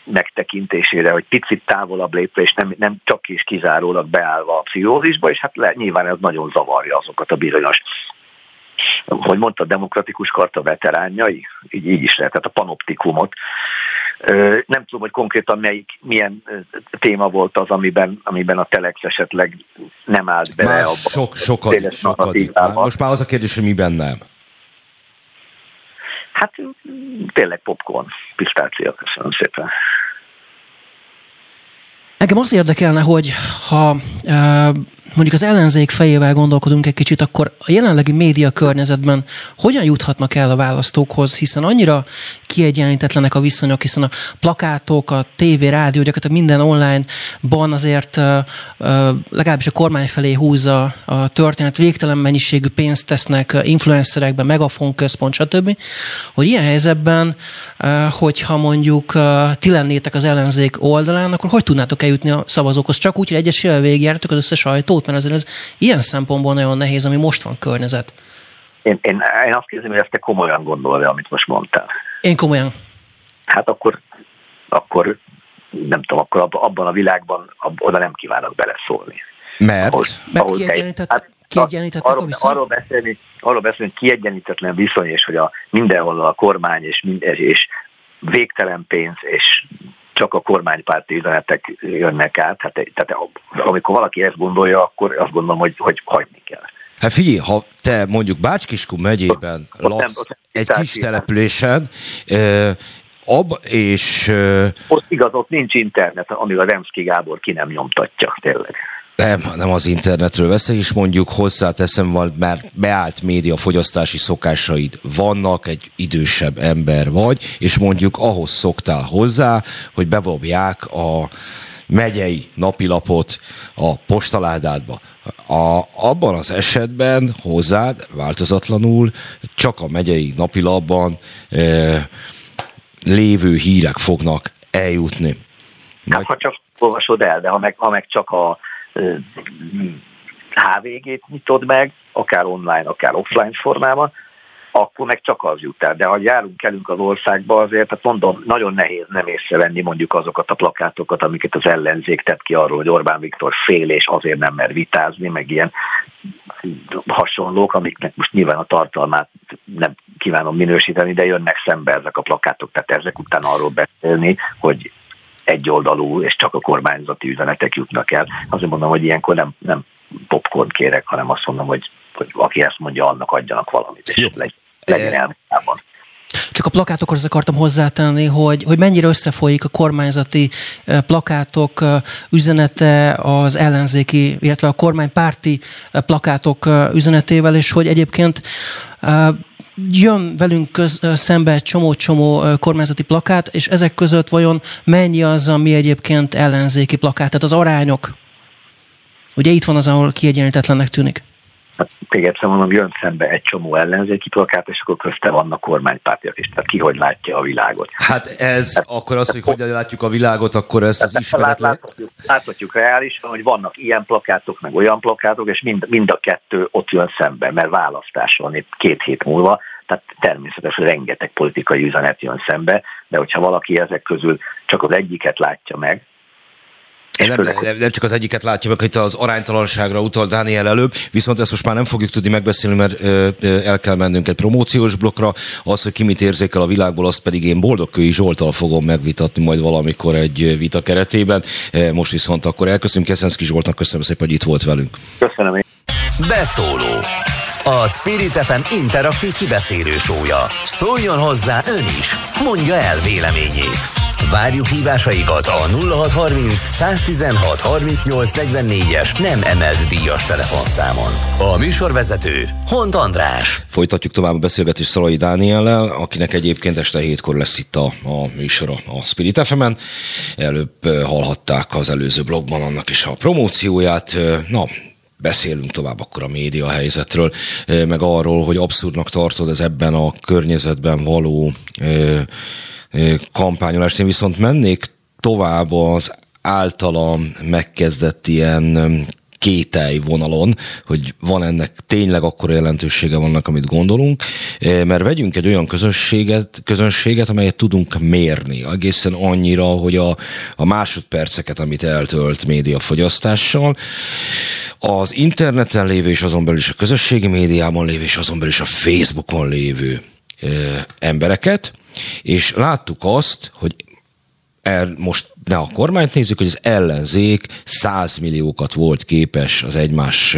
megtekintésére, hogy picit távolabb lépve, és nem, nem csak is kizárólag beállva a pszichózisba, és hát le, nyilván ez nagyon zavarja azokat a bizonyos hogy mondta, demokratikus karta veteránjai, így, így is lehet, tehát a panoptikumot, nem tudom, hogy konkrétan melyik, milyen téma volt az, amiben, amiben a Telex esetleg nem állt bele
Más abba. Sok, sokat, sokat. Most már az a kérdés, hogy miben nem.
Hát tényleg popcorn, pisztácia, köszönöm szépen.
Engem azt érdekelne, hogy ha mondjuk az ellenzék fejével gondolkodunk egy kicsit, akkor a jelenlegi média környezetben hogyan juthatnak el a választókhoz, hiszen annyira kiegyenlítetlenek a viszonyok, hiszen a plakátok, a tévé, rádió, gyakorlatilag minden online-ban azért legalábbis a kormány felé húzza a történet, végtelen mennyiségű pénzt tesznek influencerekbe, megafon központ, stb. Hogy ilyen helyzetben, hogyha mondjuk ti lennétek az ellenzék oldalán, akkor hogy tudnátok eljutni a szavazókhoz? Csak úgy, hogy egyesével végigjártok az összes sajtót, mert azért ez ilyen szempontból nagyon nehéz, ami most van környezet.
Én, én, én azt kérdezem, hogy ezt te komolyan gondolod, amit most mondtál.
Én komolyan.
Hát akkor, akkor nem tudom, akkor abban a világban oda nem kívánok beleszólni.
Mert?
Ahol, Mert ahol kiegyenlített, hát, kiegyenlítettek arról, a viszony?
Arról beszélni, arról beszélni, hogy kiegyenlítetlen viszony, és hogy a mindenhol a kormány, és, minden, és végtelen pénz, és csak a kormánypárti üzenetek jönnek át. Hát, tehát amikor valaki ezt gondolja, akkor azt gondolom, hogy, hogy hagyni kell.
Hát figyelj, ha te mondjuk Bácskiskun megyében ott, laksz ott nem, ott egy kis településen, ab, és... Eh,
ott igaz, ott nincs internet, amíg a Remszki Gábor ki nem nyomtatja, tényleg.
Nem, nem az internetről veszek, és mondjuk hozzáteszem, mert beállt média fogyasztási szokásaid vannak, egy idősebb ember vagy, és mondjuk ahhoz szoktál hozzá, hogy bebobják a megyei napilapot a postaládádba. A, abban az esetben hozzád változatlanul csak a megyei napilapban e, lévő hírek fognak eljutni.
Hát, ha csak olvasod el, de ha meg, ha meg csak a HVG-t nyitod meg, akár online, akár offline formában, akkor meg csak az jut el. De ha járunk elünk az országba azért, hát mondom, nagyon nehéz nem észrevenni mondjuk azokat a plakátokat, amiket az ellenzék tett ki arról, hogy Orbán Viktor fél és azért nem mer vitázni, meg ilyen hasonlók, amiknek most nyilván a tartalmát nem kívánom minősíteni, de jönnek szembe ezek a plakátok, tehát ezek után arról beszélni, hogy egyoldalú és csak a kormányzati üzenetek jutnak el. Azért mondom, hogy ilyenkor nem, nem popcorn kérek, hanem azt mondom, hogy hogy aki ezt mondja, annak adjanak valamit, és Jó. legyen elmondában.
Csak a plakátokhoz akartam hozzátenni, hogy, hogy mennyire összefolyik a kormányzati plakátok üzenete az ellenzéki, illetve a kormánypárti plakátok üzenetével, és hogy egyébként jön velünk köz, szembe egy csomó-csomó kormányzati plakát, és ezek között vajon mennyi az, ami egyébként ellenzéki plakát, tehát az arányok? Ugye itt van az, ahol kiegyenlítetlennek tűnik
hát még egyszer mondom, jön szembe egy csomó ellenzéki plakát, és akkor közte vannak kormánypártiak is. Tehát ki hogy látja a világot.
Hát ez, hát, akkor az, hogy hogyan látjuk a világot, akkor ez az ismeretlen...
Láthatjuk, láthatjuk reálisan, hogy vannak ilyen plakátok, meg olyan plakátok, és mind, mind a kettő ott jön szembe, mert választás van itt két hét múlva, tehát természetesen rengeteg politikai üzenet jön szembe, de hogyha valaki ezek közül csak az egyiket látja meg,
nem, nem, nem csak az egyiket látja meg, hogy az aránytalanságra utal Dániel előbb, viszont ezt most már nem fogjuk tudni megbeszélni, mert ö, ö, el kell mennünk egy promóciós blokkra. Az, hogy ki mit érzékel a világból, azt pedig én Boldogkői Zsoltal fogom megvitatni majd valamikor egy vita keretében. Most viszont akkor elköszönöm Keszenszki Zsoltnak, köszönöm szépen, hogy itt volt velünk.
Köszönöm én.
Beszóló. A Spirit FM interaktív kibeszélő sója. Szóljon hozzá ön is. Mondja el véleményét. Várjuk hívásaikat a 0630 116 38 44-es nem emelt díjas telefonszámon. A műsorvezető Hont András.
Folytatjuk tovább a beszélgetést Szalai Dániellel, akinek egyébként este hétkor lesz itt a, a műsora a Spirit fm -en. Előbb hallhatták az előző blogban annak is a promócióját. Na, beszélünk tovább akkor a média helyzetről, meg arról, hogy abszurdnak tartod ez ebben a környezetben való kampányolást. Én viszont mennék tovább az általam megkezdett ilyen kételj vonalon, hogy van ennek tényleg akkora jelentősége vannak, amit gondolunk, mert vegyünk egy olyan közösséget, közönséget, amelyet tudunk mérni, egészen annyira, hogy a, a másodperceket, amit eltölt médiafogyasztással, az interneten lévő, és azon belül is a közösségi médiában lévő, és azon belül is a Facebookon lévő embereket, és láttuk azt, hogy el, most ne a kormányt nézzük, hogy az ellenzék 100 milliókat volt képes az egymás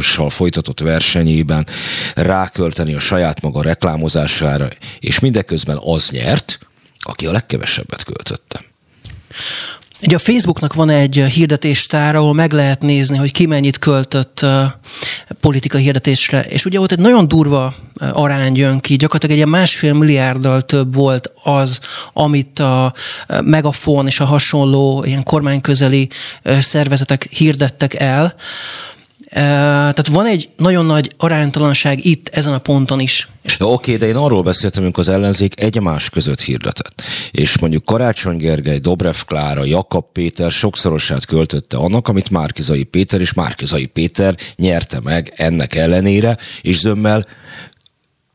sal folytatott versenyében rákölteni a saját maga reklámozására, és mindeközben az nyert, aki a legkevesebbet költötte.
Ugye a Facebooknak van egy hirdetéstára, ahol meg lehet nézni, hogy ki mennyit költött uh, politikai hirdetésre, és ugye ott egy nagyon durva uh, arány jön ki, gyakorlatilag egy másfél milliárddal több volt az, amit a Megafon és a hasonló ilyen kormányközeli szervezetek hirdettek el. Tehát van egy nagyon nagy aránytalanság itt, ezen a ponton is.
Oké, okay, de én arról beszéltem, amikor az ellenzék egymás között hirdetett. És mondjuk Karácsony Gergely, Dobrev Klára, Jakab Péter sokszorosát költötte annak, amit Márkizai Péter és Márkizai Péter nyerte meg ennek ellenére, és zömmel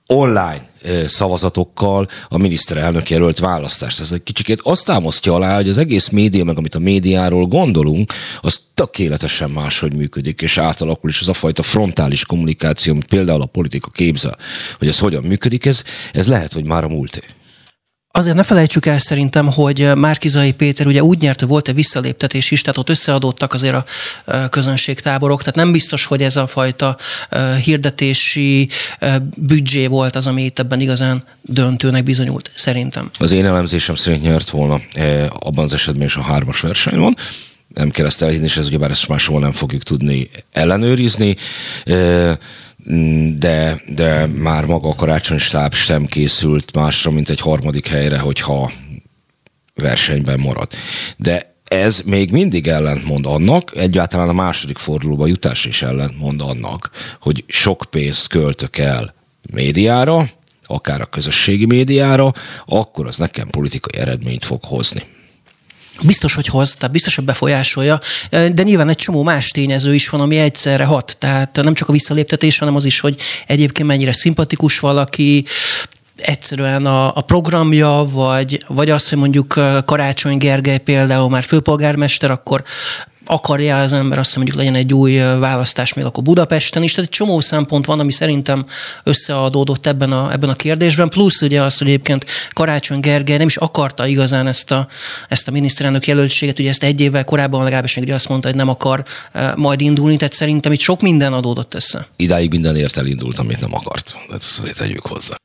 online szavazatokkal a miniszterelnök jelölt választást. Ez egy kicsikét azt támasztja alá, hogy az egész média, meg amit a médiáról gondolunk, az tökéletesen máshogy működik, és átalakul, és az a fajta frontális kommunikáció, amit például a politika képzel, hogy ez hogyan működik, ez, ez lehet, hogy már a múlté.
Azért ne felejtsük el szerintem, hogy Márkizai Péter ugye úgy nyert, hogy volt egy visszaléptetés is, tehát ott összeadódtak azért a közönségtáborok, tehát nem biztos, hogy ez a fajta hirdetési büdzsé volt az, ami itt ebben igazán döntőnek bizonyult, szerintem.
Az én elemzésem szerint nyert volna abban az esetben is a hármas versenyben, nem kell ezt elhinni, és ez ugyebár ezt máshol nem fogjuk tudni ellenőrizni de, de már maga a karácsony stáb sem készült másra, mint egy harmadik helyre, hogyha versenyben marad. De ez még mindig ellentmond annak, egyáltalán a második fordulóba jutás is ellentmond annak, hogy sok pénzt költök el médiára, akár a közösségi médiára, akkor az nekem politikai eredményt fog hozni.
Biztos, hogy hoz, tehát biztos, hogy befolyásolja, de nyilván egy csomó más tényező is van, ami egyszerre hat. Tehát nem csak a visszaléptetés, hanem az is, hogy egyébként mennyire szimpatikus valaki, egyszerűen a, a programja, vagy, vagy az, hogy mondjuk Karácsony Gergely például már főpolgármester, akkor akarja az ember azt, mondjuk legyen egy új választás még akkor Budapesten is. Tehát egy csomó szempont van, ami szerintem összeadódott ebben a, ebben a kérdésben. Plusz ugye az, hogy egyébként Karácsony Gergely nem is akarta igazán ezt a, ezt a miniszterelnök jelöltséget, ugye ezt egy évvel korábban legalábbis még ugye azt mondta, hogy nem akar majd indulni, tehát szerintem itt sok minden adódott össze.
Idáig mindenért elindult, amit nem akart. Tehát ezt azért tegyük hozzá.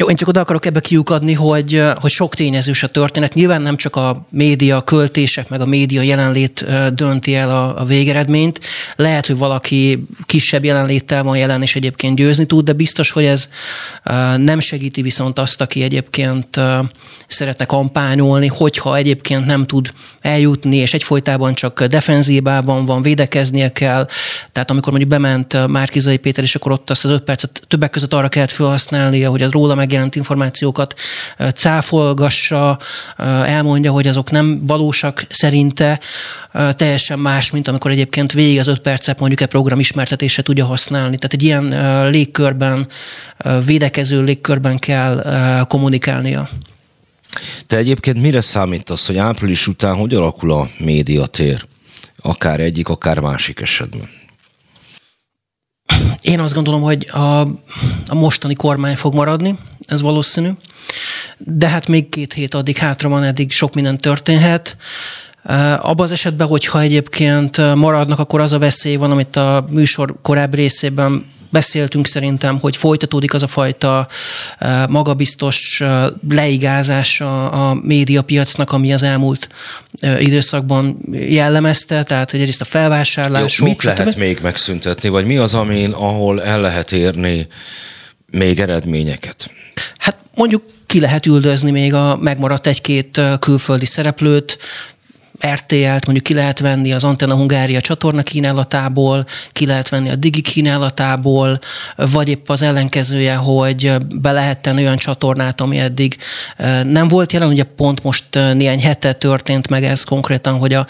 Jó, én csak oda akarok ebbe kiukadni, hogy, hogy sok tényezős a történet. Nyilván nem csak a média költések, meg a média jelenlét dönti el a, a végeredményt. Lehet, hogy valaki kisebb jelenléttel van jelen, és egyébként győzni tud, de biztos, hogy ez nem segíti viszont azt, aki egyébként szeretne kampányolni, hogyha egyébként nem tud eljutni, és egyfolytában csak defenzívában van, védekeznie kell. Tehát amikor mondjuk bement Márkizai Péter, és akkor ott azt az öt percet többek között arra kellett felhasználnia, hogy az róla megjelent információkat cáfolgassa, elmondja, hogy azok nem valósak szerinte, teljesen más, mint amikor egyébként végig az öt percet mondjuk egy program ismertetése tudja használni. Tehát egy ilyen légkörben, védekező légkörben kell kommunikálnia.
Te egyébként mire számítasz, hogy április után hogy alakul a médiatér? Akár egyik, akár másik esetben.
Én azt gondolom, hogy a, a mostani kormány fog maradni, ez valószínű, de hát még két hét addig hátra van, eddig sok minden történhet. Abban az esetben, hogyha egyébként maradnak, akkor az a veszély van, amit a műsor korábbi részében beszéltünk szerintem, hogy folytatódik az a fajta magabiztos leigázása a médiapiacnak, ami az elmúlt időszakban jellemezte, tehát hogy egyrészt a felvásárlás.
Jó, mit lehet még megszüntetni, vagy mi az, amin, ahol el lehet érni még eredményeket?
Hát mondjuk ki lehet üldözni még a megmaradt egy-két külföldi szereplőt, RTL-t mondjuk ki lehet venni az Antenna Hungária csatorna kínálatából, ki lehet venni a Digi kínálatából, vagy épp az ellenkezője, hogy be lehet tenni olyan csatornát, ami eddig nem volt jelen. Ugye pont most néhány hete történt meg ez konkrétan, hogy a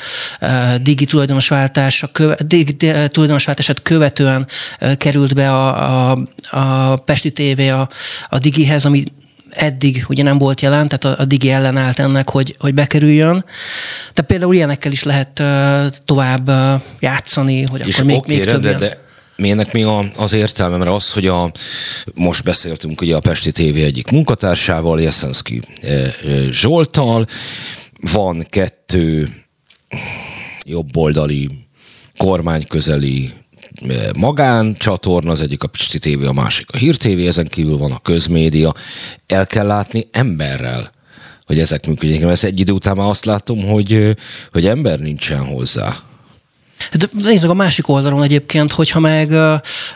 Digi tulajdonosváltása, Digi tulajdonosváltását követően került be a, a, a Pesti TV a, a Digihez, ami eddig ugye nem volt jelen, tehát a, a Digi ellenállt ennek, hogy, hogy bekerüljön. De például ilyenekkel is lehet uh, tovább uh, játszani, hogy
És
akkor még, okay, még több de,
de mi ennek mi az értelme, mert az, hogy a, most beszéltünk ugye a Pesti TV egyik munkatársával, Jeszenszki Zsoltal, van kettő jobboldali kormányközeli magáncsatorna, az egyik a Pisti TV, a másik a Hír TV, ezen kívül van a közmédia. El kell látni emberrel, hogy ezek működjenek. Mert egy idő után már azt látom, hogy, hogy ember nincsen hozzá.
Hát nézd meg a másik oldalon egyébként, hogyha meg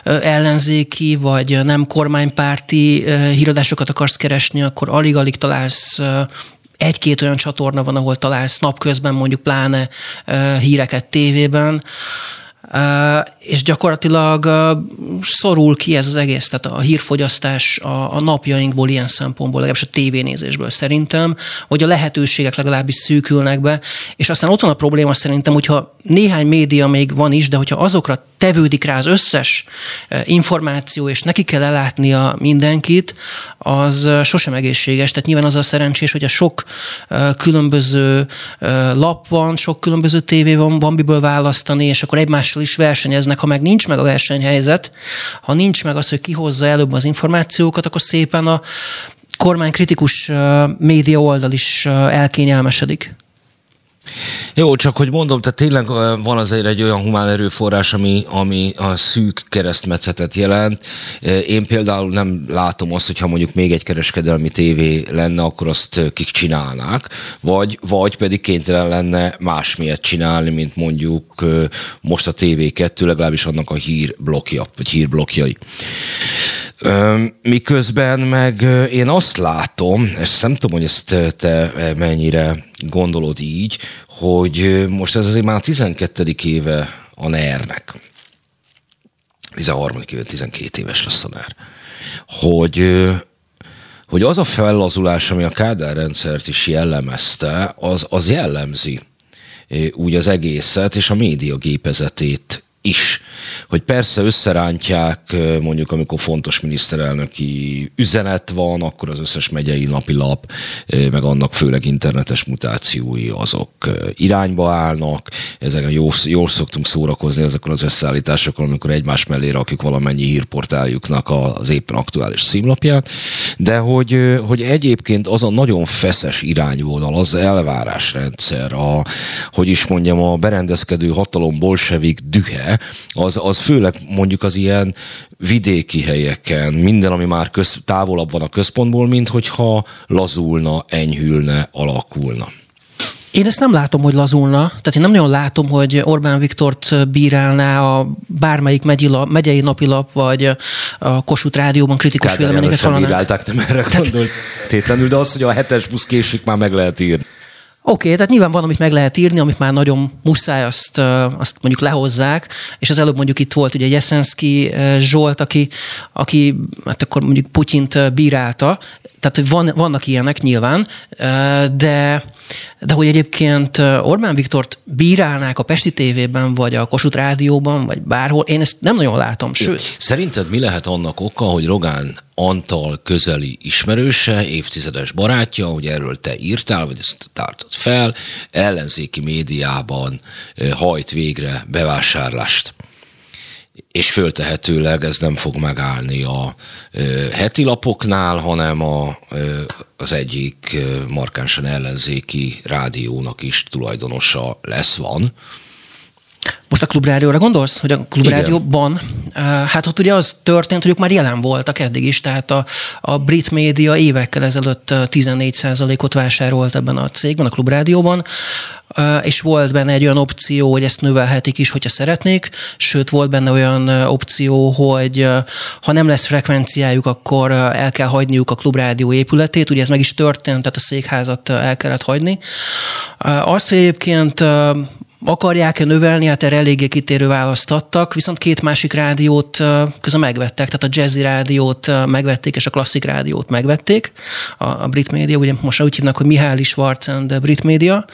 ellenzéki vagy nem kormánypárti híradásokat akarsz keresni, akkor alig-alig találsz egy-két olyan csatorna van, ahol találsz napközben mondjuk pláne híreket tévében, és gyakorlatilag szorul ki ez az egész, tehát a hírfogyasztás a, a napjainkból ilyen szempontból, legalábbis a tévénézésből szerintem, hogy a lehetőségek legalábbis szűkülnek be, és aztán ott van a probléma szerintem, hogyha néhány média még van is, de hogyha azokra tevődik rá az összes információ, és neki kell ellátnia mindenkit, az sosem egészséges. Tehát nyilván az a szerencsés, hogy a sok különböző lap van, sok különböző tévé van, van miből választani, és akkor egymással is versenyeznek. Ha meg nincs meg a versenyhelyzet, ha nincs meg az, hogy kihozza előbb az információkat, akkor szépen a kormánykritikus média oldal is elkényelmesedik.
Jó, csak hogy mondom, tehát tényleg van azért egy olyan humán erőforrás, ami, ami a szűk keresztmetszetet jelent. Én például nem látom azt, hogyha mondjuk még egy kereskedelmi tévé lenne, akkor azt kik csinálnák, vagy, vagy pedig kénytelen lenne másmilyet csinálni, mint mondjuk most a TV2, legalábbis annak a hírblokja, vagy hírblokjai. Miközben meg én azt látom, és nem tudom, hogy ezt te mennyire gondolod így, hogy most ez azért már 12. éve a NER-nek. 13. éve, 12 éves lesz a NER. Hogy hogy az a fellazulás, ami a Kádár rendszert is jellemezte, az, az jellemzi úgy az egészet, és a média gépezetét is. Hogy persze összerántják, mondjuk amikor fontos miniszterelnöki üzenet van, akkor az összes megyei napilap, meg annak főleg internetes mutációi, azok irányba állnak. Ezeken jól, jól szoktunk szórakozni ezekkel az összeállításokkal, amikor egymás mellé rakjuk valamennyi hírportáljuknak az éppen aktuális címlapját. De hogy, hogy egyébként az a nagyon feszes irányvonal, az elvárásrendszer, a, hogy is mondjam, a berendezkedő hatalom bolsevik dühe, az, az főleg mondjuk az ilyen vidéki helyeken, minden, ami már köz, távolabb van a központból, mint hogyha lazulna, enyhülne, alakulna.
Én ezt nem látom, hogy lazulna. Tehát én nem nagyon látom, hogy Orbán Viktort bírálná a bármelyik lap, megyei napilap, vagy a Kossuth Rádióban kritikus Kádár véleményeket
hallanak. bírálták, nem erre Tehát... gondolt tétlenül, de az, hogy a hetes busz késik, már meg lehet írni.
Oké, okay, tehát nyilván van, amit meg lehet írni, amit már nagyon muszáj, azt, azt mondjuk lehozzák, és az előbb mondjuk itt volt ugye Jeszenszki Zsolt, aki, aki hát akkor mondjuk Putyint bírálta, tehát hogy van, vannak ilyenek nyilván, de, de hogy egyébként Orbán Viktort bírálnák a Pesti tévében, vagy a Kossuth Rádióban, vagy bárhol, én ezt nem nagyon látom. Sőt.
Szerinted mi lehet annak oka, hogy Rogán Antal közeli ismerőse, évtizedes barátja, hogy erről te írtál, vagy ezt tartod fel, ellenzéki médiában hajt végre bevásárlást és föltehetőleg ez nem fog megállni a heti lapoknál, hanem a, az egyik markánsan ellenzéki rádiónak is tulajdonosa lesz, van.
Most a klubrádióra gondolsz, hogy a klubrádióban, hát ott ugye az történt, hogy ők már jelen voltak eddig is, tehát a, a brit média évekkel ezelőtt 14%-ot vásárolt ebben a cégben, a klubrádióban, és volt benne egy olyan opció, hogy ezt növelhetik is, hogyha szeretnék, sőt volt benne olyan opció, hogy ha nem lesz frekvenciájuk, akkor el kell hagyniuk a klubrádió épületét, ugye ez meg is történt, tehát a székházat el kellett hagyni. Azt, hogy egyébként akarják-e növelni, hát erre eléggé kitérő választ adtak, viszont két másik rádiót közben megvettek, tehát a jazzy rádiót megvették, és a klasszik rádiót megvették, a, a brit média, ugye most úgy hívnak, hogy Mihály Schwarz and brit média,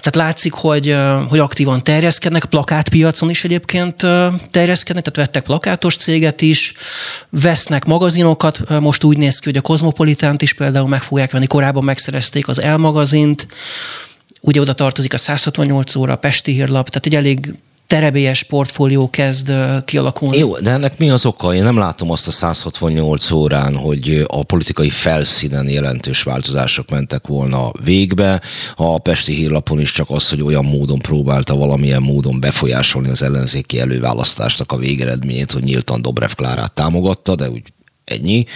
tehát látszik, hogy, hogy aktívan terjeszkednek, plakátpiacon is egyébként terjeszkednek, tehát vettek plakátos céget is, vesznek magazinokat, most úgy néz ki, hogy a Kozmopolitánt is például meg fogják venni, korábban megszerezték az elmagazint, ugye oda tartozik a 168 óra, a Pesti Hírlap, tehát egy elég terebélyes portfólió kezd kialakulni.
Jó, de ennek mi az oka? Én nem látom azt a 168 órán, hogy a politikai felszínen jelentős változások mentek volna végbe. A Pesti hírlapon is csak az, hogy olyan módon próbálta valamilyen módon befolyásolni az ellenzéki előválasztásnak a végeredményét, hogy nyíltan Dobrev Klárát támogatta, de úgy ennyi.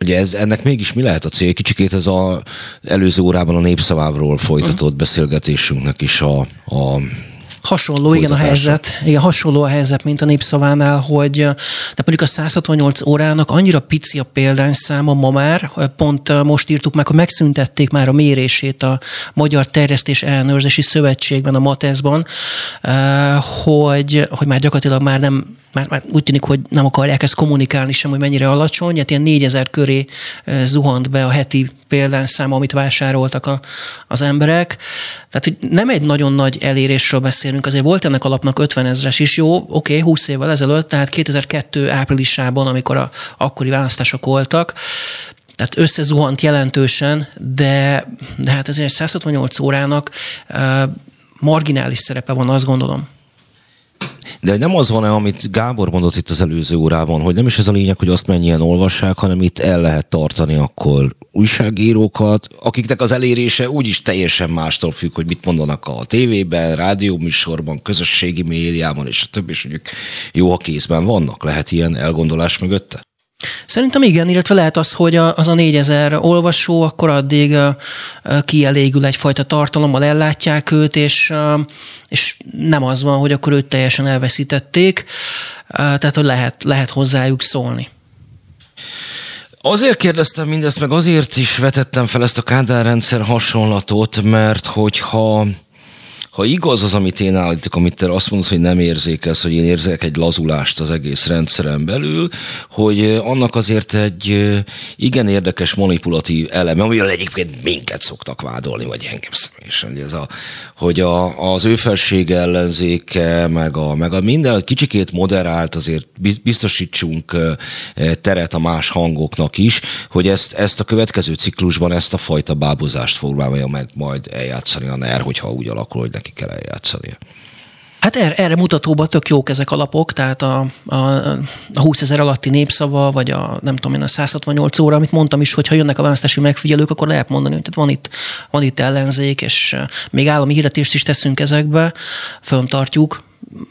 Ugye ez, ennek mégis mi lehet a cél? Kicsikét ez az előző órában a népszavávról folytatott beszélgetésünknek is a, a
Hasonló, igen, a helyzet. Igen, hasonló a helyzet, mint a népszavánál, hogy de mondjuk a 168 órának annyira pici a példányszáma ma már, pont most írtuk meg, hogy megszüntették már a mérését a Magyar Terjesztés Ellenőrzési Szövetségben, a MATES-ban, hogy, hogy már gyakorlatilag már nem már, már úgy tűnik, hogy nem akarják ezt kommunikálni sem, hogy mennyire alacsony, hát ilyen 4000 köré zuhant be a heti példányszám, amit vásároltak a, az emberek. Tehát, hogy nem egy nagyon nagy elérésről beszélünk, azért volt ennek alapnak 50 ezres is, jó, oké, okay, 20 évvel ezelőtt, tehát 2002 áprilisában, amikor a akkori választások voltak, tehát összezuhant jelentősen, de, de hát ezért 168 órának marginális szerepe van, azt gondolom.
De nem az van-e, amit Gábor mondott itt az előző órában, hogy nem is ez a lényeg, hogy azt mennyien olvassák, hanem itt el lehet tartani akkor újságírókat, akiknek az elérése úgyis teljesen mástól függ, hogy mit mondanak a tévében, rádióműsorban, közösségi médiában, és a többi, és mondjuk jó, ha kézben vannak. Lehet ilyen elgondolás mögötte?
Szerintem igen, illetve lehet az, hogy az a négyezer olvasó akkor addig kielégül egyfajta tartalommal, ellátják őt, és, és nem az van, hogy akkor őt teljesen elveszítették, tehát hogy lehet, lehet hozzájuk szólni.
Azért kérdeztem mindezt, meg azért is vetettem fel ezt a Kádár hasonlatot, mert hogyha ha igaz az, amit én állítok, amit te azt mondod, hogy nem érzékelsz, hogy én érzek egy lazulást az egész rendszeren belül, hogy annak azért egy igen érdekes manipulatív eleme, amivel egyébként minket szoktak vádolni, vagy engem személyesen, hogy, ez a, hogy a, az ő felsége ellenzéke, meg a, meg a minden kicsikét moderált, azért biztosítsunk teret a más hangoknak is, hogy ezt, ezt a következő ciklusban ezt a fajta bábozást foglalja meg majd eljátszani a NER, hogyha úgy alakul, hogy neki neki kell eljátszania.
Hát erre, erre mutatóban tök jók ezek a lapok, tehát a, a, a 20 ezer alatti népszava, vagy a nem tudom én, a 168 óra, amit mondtam is, hogy ha jönnek a választási megfigyelők, akkor lehet mondani, hogy van itt, van itt ellenzék, és még állami hirdetést is teszünk ezekbe, föntartjuk.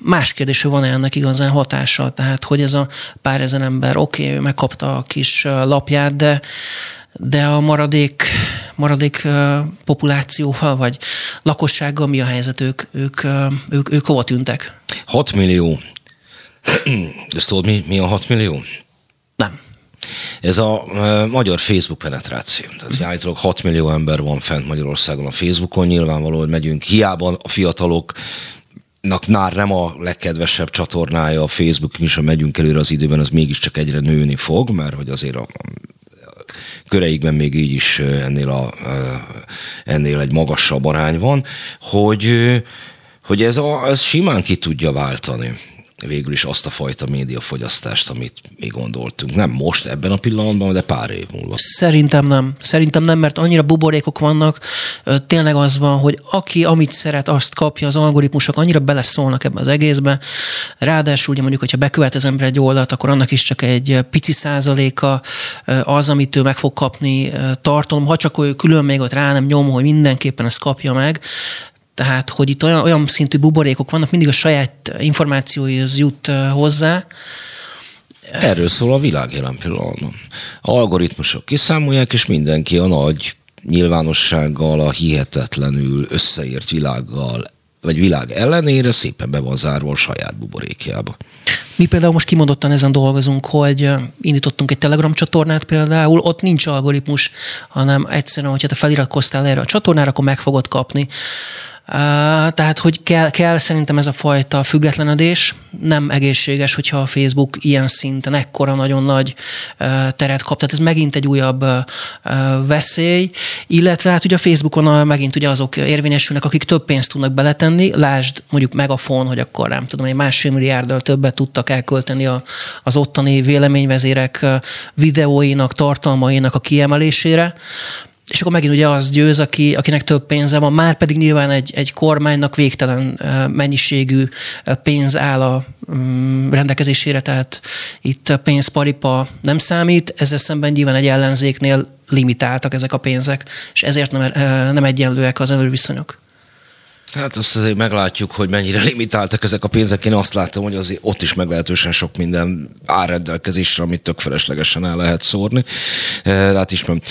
Más kérdés, hogy van-e ennek igazán hatása, tehát hogy ez a pár ezer ember, oké, okay, ő megkapta a kis lapját, de de a maradék, maradék populációval, vagy lakossággal mi a helyzet? Ők, ők, ők, ők hova tűntek?
6 millió. Ezt tudod, mi, mi a 6 millió?
Nem.
Ez a magyar Facebook penetráció. Tehát állítólag 6 millió ember van fent Magyarországon a Facebookon, nyilvánvaló, hogy megyünk. Hiába a fiatalok már nem a legkedvesebb csatornája a Facebook, mi is, ha megyünk előre az időben, az mégiscsak egyre nőni fog, mert hogy azért a köreikben még így is ennél, a, ennél egy magasabb arány van, hogy, hogy ez, a, ez simán ki tudja váltani végül is azt a fajta médiafogyasztást, amit mi gondoltunk. Nem most, ebben a pillanatban, de pár év múlva.
Szerintem nem. Szerintem nem, mert annyira buborékok vannak. Tényleg az van, hogy aki amit szeret, azt kapja, az algoritmusok annyira beleszólnak ebbe az egészbe. Ráadásul, ugye mondjuk, hogyha bekövet az ember egy oldalt, akkor annak is csak egy pici százaléka az, amit ő meg fog kapni tartalom. Ha csak ő külön még ott rá nem nyom, hogy mindenképpen ezt kapja meg, tehát, hogy itt olyan, olyan szintű buborékok vannak, mindig a saját információihoz jut hozzá.
Erről szól a világ jelen pillanatban. A algoritmusok kiszámolják, és mindenki a nagy nyilvánossággal, a hihetetlenül összeért világgal, vagy világ ellenére szépen be van zárva a saját buborékjába.
Mi például most kimondottan ezen dolgozunk, hogy indítottunk egy Telegram csatornát például, ott nincs algoritmus, hanem egyszerűen, hogyha te feliratkoztál erre a csatornára, akkor meg fogod kapni tehát, hogy kell, kell szerintem ez a fajta függetlenedés, nem egészséges, hogyha a Facebook ilyen szinten ekkora nagyon nagy teret kap. Tehát ez megint egy újabb veszély, illetve hát ugye a Facebookon megint ugye azok érvényesülnek, akik több pénzt tudnak beletenni. Lásd mondjuk Megafon, hogy akkor nem tudom, egy másfél milliárddal többet tudtak elkölteni a, az ottani véleményvezérek videóinak, tartalmainak a kiemelésére és akkor megint ugye az győz, aki, akinek több pénze van, már pedig nyilván egy, egy kormánynak végtelen mennyiségű pénz áll a mm, rendelkezésére, tehát itt pénzparipa nem számít, ezzel szemben nyilván egy ellenzéknél limitáltak ezek a pénzek, és ezért nem, nem egyenlőek az előviszonyok.
Hát azt azért meglátjuk, hogy mennyire limitáltak ezek a pénzek. Én azt látom, hogy azért ott is meglehetősen sok minden áll rendelkezésre, amit tök feleslegesen el lehet szórni. Hát ismerem.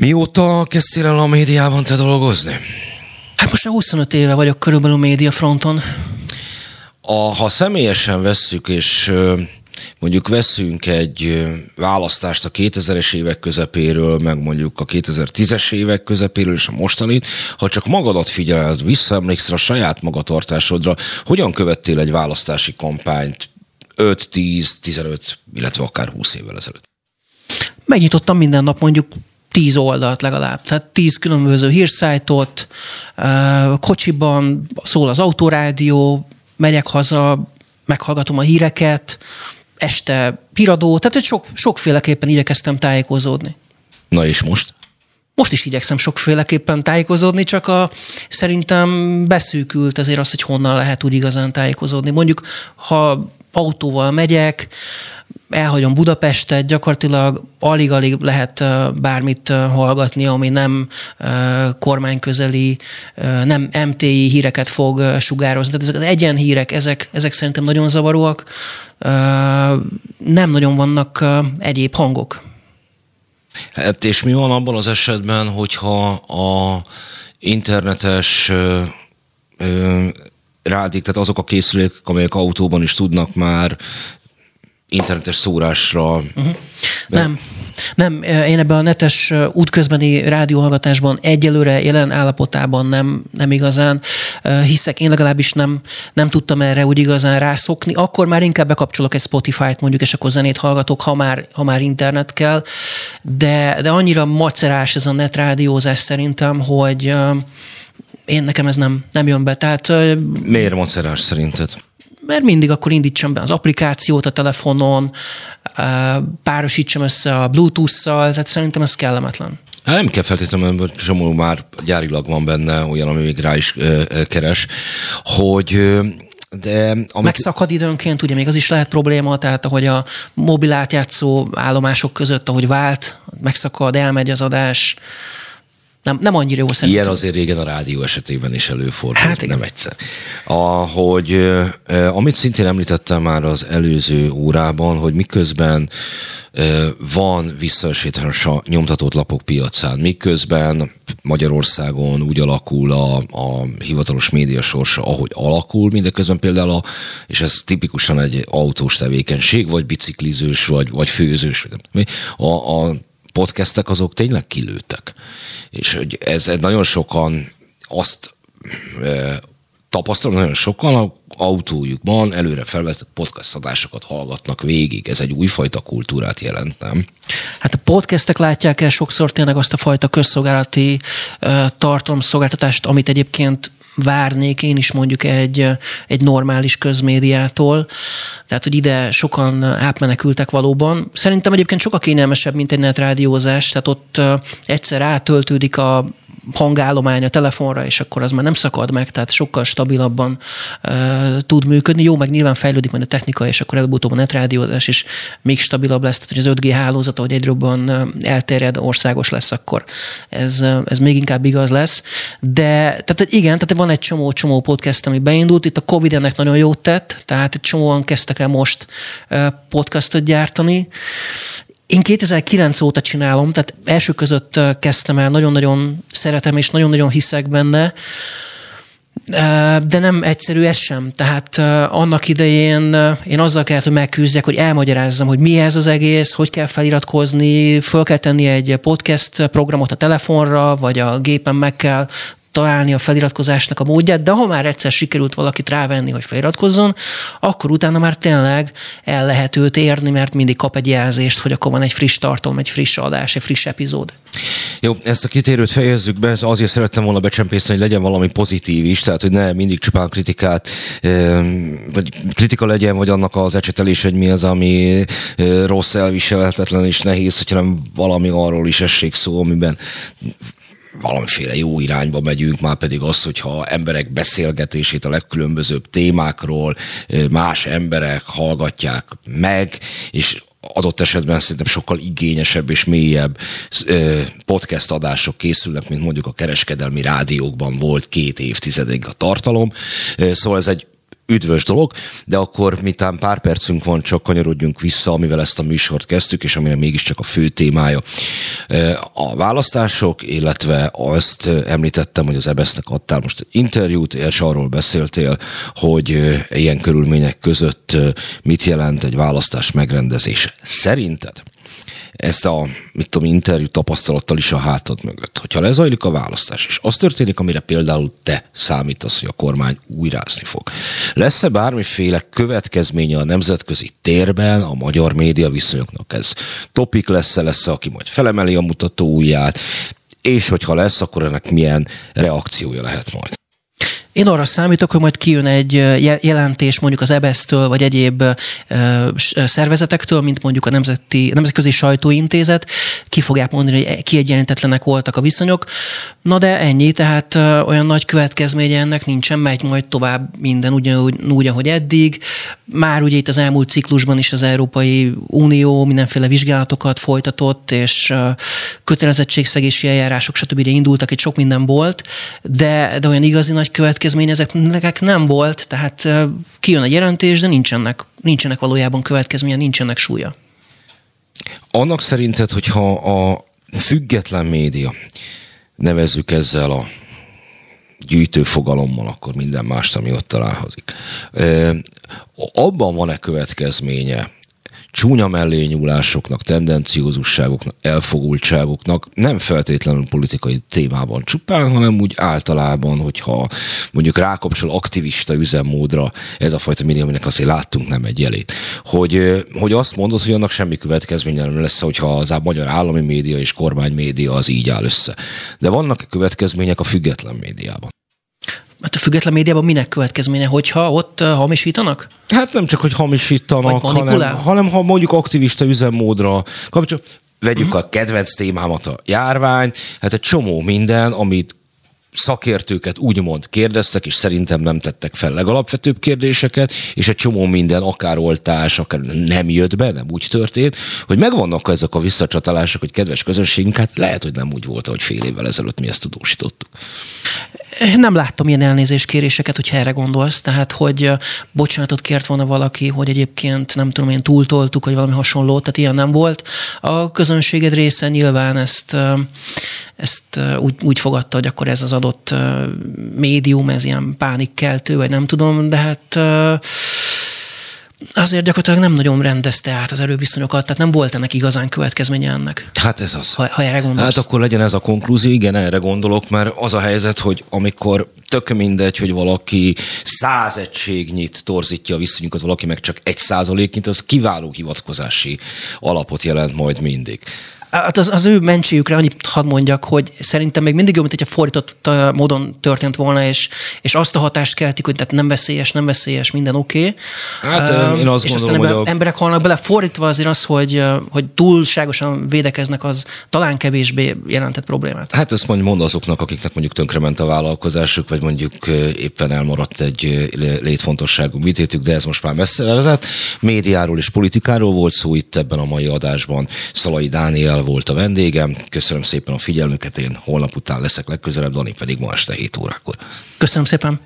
Mióta kezdtél el a médiában te dolgozni?
Hát most már 25 éve vagyok körülbelül média fronton.
A, ha személyesen vesszük, és mondjuk veszünk egy választást a 2000-es évek közepéről, meg mondjuk a 2010-es évek közepéről és a mostanit, ha csak magadat figyeled, visszaemlékszel a saját magatartásodra, hogyan követtél egy választási kampányt 5, 10, 15, illetve akár 20 évvel ezelőtt?
Megnyitottam minden nap mondjuk tíz oldalt legalább, tehát tíz különböző hírszájtot, kocsiban szól az autorádió, megyek haza, meghallgatom a híreket, este híradó, tehát sok, sokféleképpen igyekeztem tájékozódni.
Na és most?
Most is igyekszem sokféleképpen tájékozódni, csak a, szerintem beszűkült azért az, hogy honnan lehet úgy igazán tájékozódni. Mondjuk, ha autóval megyek, elhagyom Budapestet, gyakorlatilag alig-alig lehet bármit hallgatni, ami nem kormányközeli, nem MTI híreket fog sugározni. Tehát ezek az egyenhírek, ezek, ezek szerintem nagyon zavaróak. Nem nagyon vannak egyéb hangok.
Hát és mi van abban az esetben, hogyha a internetes rádik, tehát azok a készülék, amelyek autóban is tudnak már internetes szórásra. Uh-huh.
Nem. Nem, én ebben a netes útközbeni rádióhallgatásban egyelőre jelen állapotában nem, nem igazán hiszek. Én legalábbis nem, nem tudtam erre úgy igazán rászokni. Akkor már inkább bekapcsolok egy Spotify-t mondjuk, és akkor zenét hallgatok, ha már, ha már internet kell. De, de annyira macerás ez a netrádiózás szerintem, hogy én nekem ez nem, nem jön be. Tehát,
Miért macerás szerinted?
mert mindig akkor indítsam be az applikációt a telefonon, párosítsam össze a Bluetooth-szal, tehát szerintem ez kellemetlen.
Hát nem kell feltétlenül, mert csomó már gyárilag van benne olyan, ami még rá is ö, ö, keres, hogy de
amit... Megszakad időnként, ugye még az is lehet probléma, tehát ahogy a mobil átjátszó állomások között, ahogy vált, megszakad, elmegy az adás, nem, nem annyira jó szerintem.
Ilyen azért régen a rádió esetében is előfordult, hát igen. nem egyszer. Ahogy, amit szintén említettem már az előző órában, hogy miközben van visszaesítés a nyomtatott lapok piacán, miközben Magyarországon úgy alakul a, a hivatalos média sorsa, ahogy alakul, mindeközben például, a, és ez tipikusan egy autós tevékenység, vagy biciklizős, vagy, vagy főzős, a, a podcastek azok tényleg kilőttek. És hogy ez, nagyon sokan azt e, tapasztalom, nagyon sokan autójukban előre felvett podcast adásokat hallgatnak végig. Ez egy újfajta kultúrát jelent, nem?
Hát a podcastek látják el sokszor tényleg azt a fajta közszolgálati uh, tartalomszolgáltatást, amit egyébként várnék én is mondjuk egy, egy normális közmédiától. Tehát, hogy ide sokan átmenekültek valóban. Szerintem egyébként sokkal kényelmesebb, mint egy netrádiózás, tehát ott egyszer átöltődik a hangállomány a telefonra, és akkor az már nem szakad meg, tehát sokkal stabilabban uh, tud működni. Jó, meg nyilván fejlődik majd a technika, és akkor előbb-utóbb a netrádiózás is még stabilabb lesz, tehát hogy az 5G hálózat, hogy egyre jobban elterjed, országos lesz, akkor ez, ez még inkább igaz lesz. De tehát igen, tehát van egy csomó-csomó podcast, ami beindult, itt a Covid ennek nagyon jót tett, tehát egy csomóan kezdtek el most podcastot gyártani, én 2009 óta csinálom, tehát első között kezdtem el, nagyon-nagyon szeretem, és nagyon-nagyon hiszek benne, de nem egyszerű ez sem. Tehát annak idején én azzal kellett, hogy megküzdjek, hogy elmagyarázzam, hogy mi ez az egész, hogy kell feliratkozni, föl kell tenni egy podcast programot a telefonra, vagy a gépen meg kell találni a feliratkozásnak a módját, de ha már egyszer sikerült valakit rávenni, hogy feliratkozzon, akkor utána már tényleg el lehet őt érni, mert mindig kap egy jelzést, hogy akkor van egy friss tartalom, egy friss adás, egy friss epizód.
Jó, ezt a kitérőt fejezzük be, azért szerettem volna becsempészni, hogy legyen valami pozitív is, tehát hogy ne mindig csupán kritikát, vagy kritika legyen, vagy annak az ecsetelés, hogy mi az, ami rossz, elviselhetetlen és nehéz, hanem valami arról is essék szó, amiben valamiféle jó irányba megyünk, már pedig az, hogyha emberek beszélgetését a legkülönbözőbb témákról más emberek hallgatják meg, és adott esetben szerintem sokkal igényesebb és mélyebb podcast adások készülnek, mint mondjuk a kereskedelmi rádiókban volt két évtizedig a tartalom. Szóval ez egy üdvös dolog, de akkor mitán pár percünk van, csak kanyarodjunk vissza, amivel ezt a műsort kezdtük, és amire mégiscsak a fő témája. A választások, illetve azt említettem, hogy az ebesznek adtál most egy interjút, és arról beszéltél, hogy ilyen körülmények között mit jelent egy választás megrendezése. Szerinted ezt a, mit tudom, interjú tapasztalattal is a hátad mögött. Hogyha lezajlik a választás, és az történik, amire például te számítasz, hogy a kormány újrázni fog. Lesz-e bármiféle következménye a nemzetközi térben a magyar média viszonyoknak? Ez topik lesz-e, lesz-e, aki majd felemeli a mutató ujját, és hogyha lesz, akkor ennek milyen reakciója lehet majd?
Én arra számítok, hogy majd kijön egy jelentés mondjuk az EBSZ-től, vagy egyéb szervezetektől, mint mondjuk a Nemzeti, Nemzetközi Sajtóintézet, ki fogják mondani, hogy kiegyenlítetlenek voltak a viszonyok. Na de ennyi, tehát olyan nagy következménye ennek nincsen, megy majd tovább minden ugyanúgy, úgy, ahogy eddig. Már ugye itt az elmúlt ciklusban is az Európai Unió mindenféle vizsgálatokat folytatott, és kötelezettségszegési eljárások stb. indultak, itt sok minden volt, de, de olyan igazi nagy következmény következmény ezeknek nem volt, tehát kijön a jelentés, de nincsenek, nincsenek valójában következménye, nincsenek súlya.
Annak szerinted, hogyha a független média, nevezzük ezzel a gyűjtő fogalommal, akkor minden mást, ami ott találkozik. Abban van-e következménye csúnya mellényúlásoknak, tendenciózusságoknak, elfogultságoknak, nem feltétlenül politikai témában csupán, hanem úgy általában, hogyha mondjuk rákapcsol aktivista üzemmódra ez a fajta média, aminek azért láttunk nem egy jelét. Hogy, hogy azt mondod, hogy annak semmi következménye nem lesz, hogyha az a magyar állami média és kormány média az így áll össze. De vannak következmények a független médiában.
Hát a független médiában minek következménye, hogyha ott hamisítanak?
Hát nem csak, hogy hamisítanak, hanem, hanem ha mondjuk aktivista üzemmódra kapcsol, vegyük uh-huh. a kedvenc témámat, a járvány, hát egy csomó minden, amit szakértőket úgymond kérdeztek, és szerintem nem tettek fel legalapvetőbb kérdéseket, és egy csomó minden, akár oltás, akár nem jött be, nem úgy történt, hogy megvannak ezek a visszacsatolások, hogy kedves közönségünk, hát lehet, hogy nem úgy volt, hogy fél évvel ezelőtt mi ezt tudósítottuk.
Nem láttam ilyen elnézéskéréseket, hogyha erre gondolsz, tehát hogy bocsánatot kért volna valaki, hogy egyébként nem tudom, én túltoltuk, vagy valami hasonló, tehát ilyen nem volt. A közönséged része nyilván ezt, ezt úgy, úgy fogadta, hogy akkor ez az adott médium, ez ilyen pánikkeltő, vagy nem tudom, de hát azért gyakorlatilag nem nagyon rendezte át az erőviszonyokat, tehát nem volt ennek igazán következménye ennek.
Hát ez az.
Ha, ha erre gondolsz.
Hát akkor legyen ez a konklúzió, igen, erre gondolok, mert az a helyzet, hogy amikor tök mindegy, hogy valaki száz egységnyit torzítja a viszonyukat, valaki meg csak egy százaléknyit, az kiváló hivatkozási alapot jelent majd mindig.
Hát az, az ő mentségükre annyit hadd mondjak, hogy szerintem még mindig jobb, mint hogyha fordított módon történt volna, és, és azt a hatást keltik, hogy tehát nem veszélyes, nem veszélyes, minden oké.
Okay. Hát uh, én azt és gondolom,
aztán
hogy
a... emberek halnak bele, fordítva azért az, hogy, hogy túlságosan védekeznek, az talán kevésbé jelentett problémát.
Hát ezt mondjuk mond azoknak, akiknek mondjuk tönkrement a vállalkozásuk, vagy mondjuk éppen elmaradt egy létfontosságú műtétük, de ez most már messze vezet. Médiáról és politikáról volt szó itt ebben a mai adásban. Szalai Dániel volt a vendégem. Köszönöm szépen a figyelmüket, én holnap után leszek legközelebb, Dani pedig ma este 7 órakor.
Köszönöm szépen.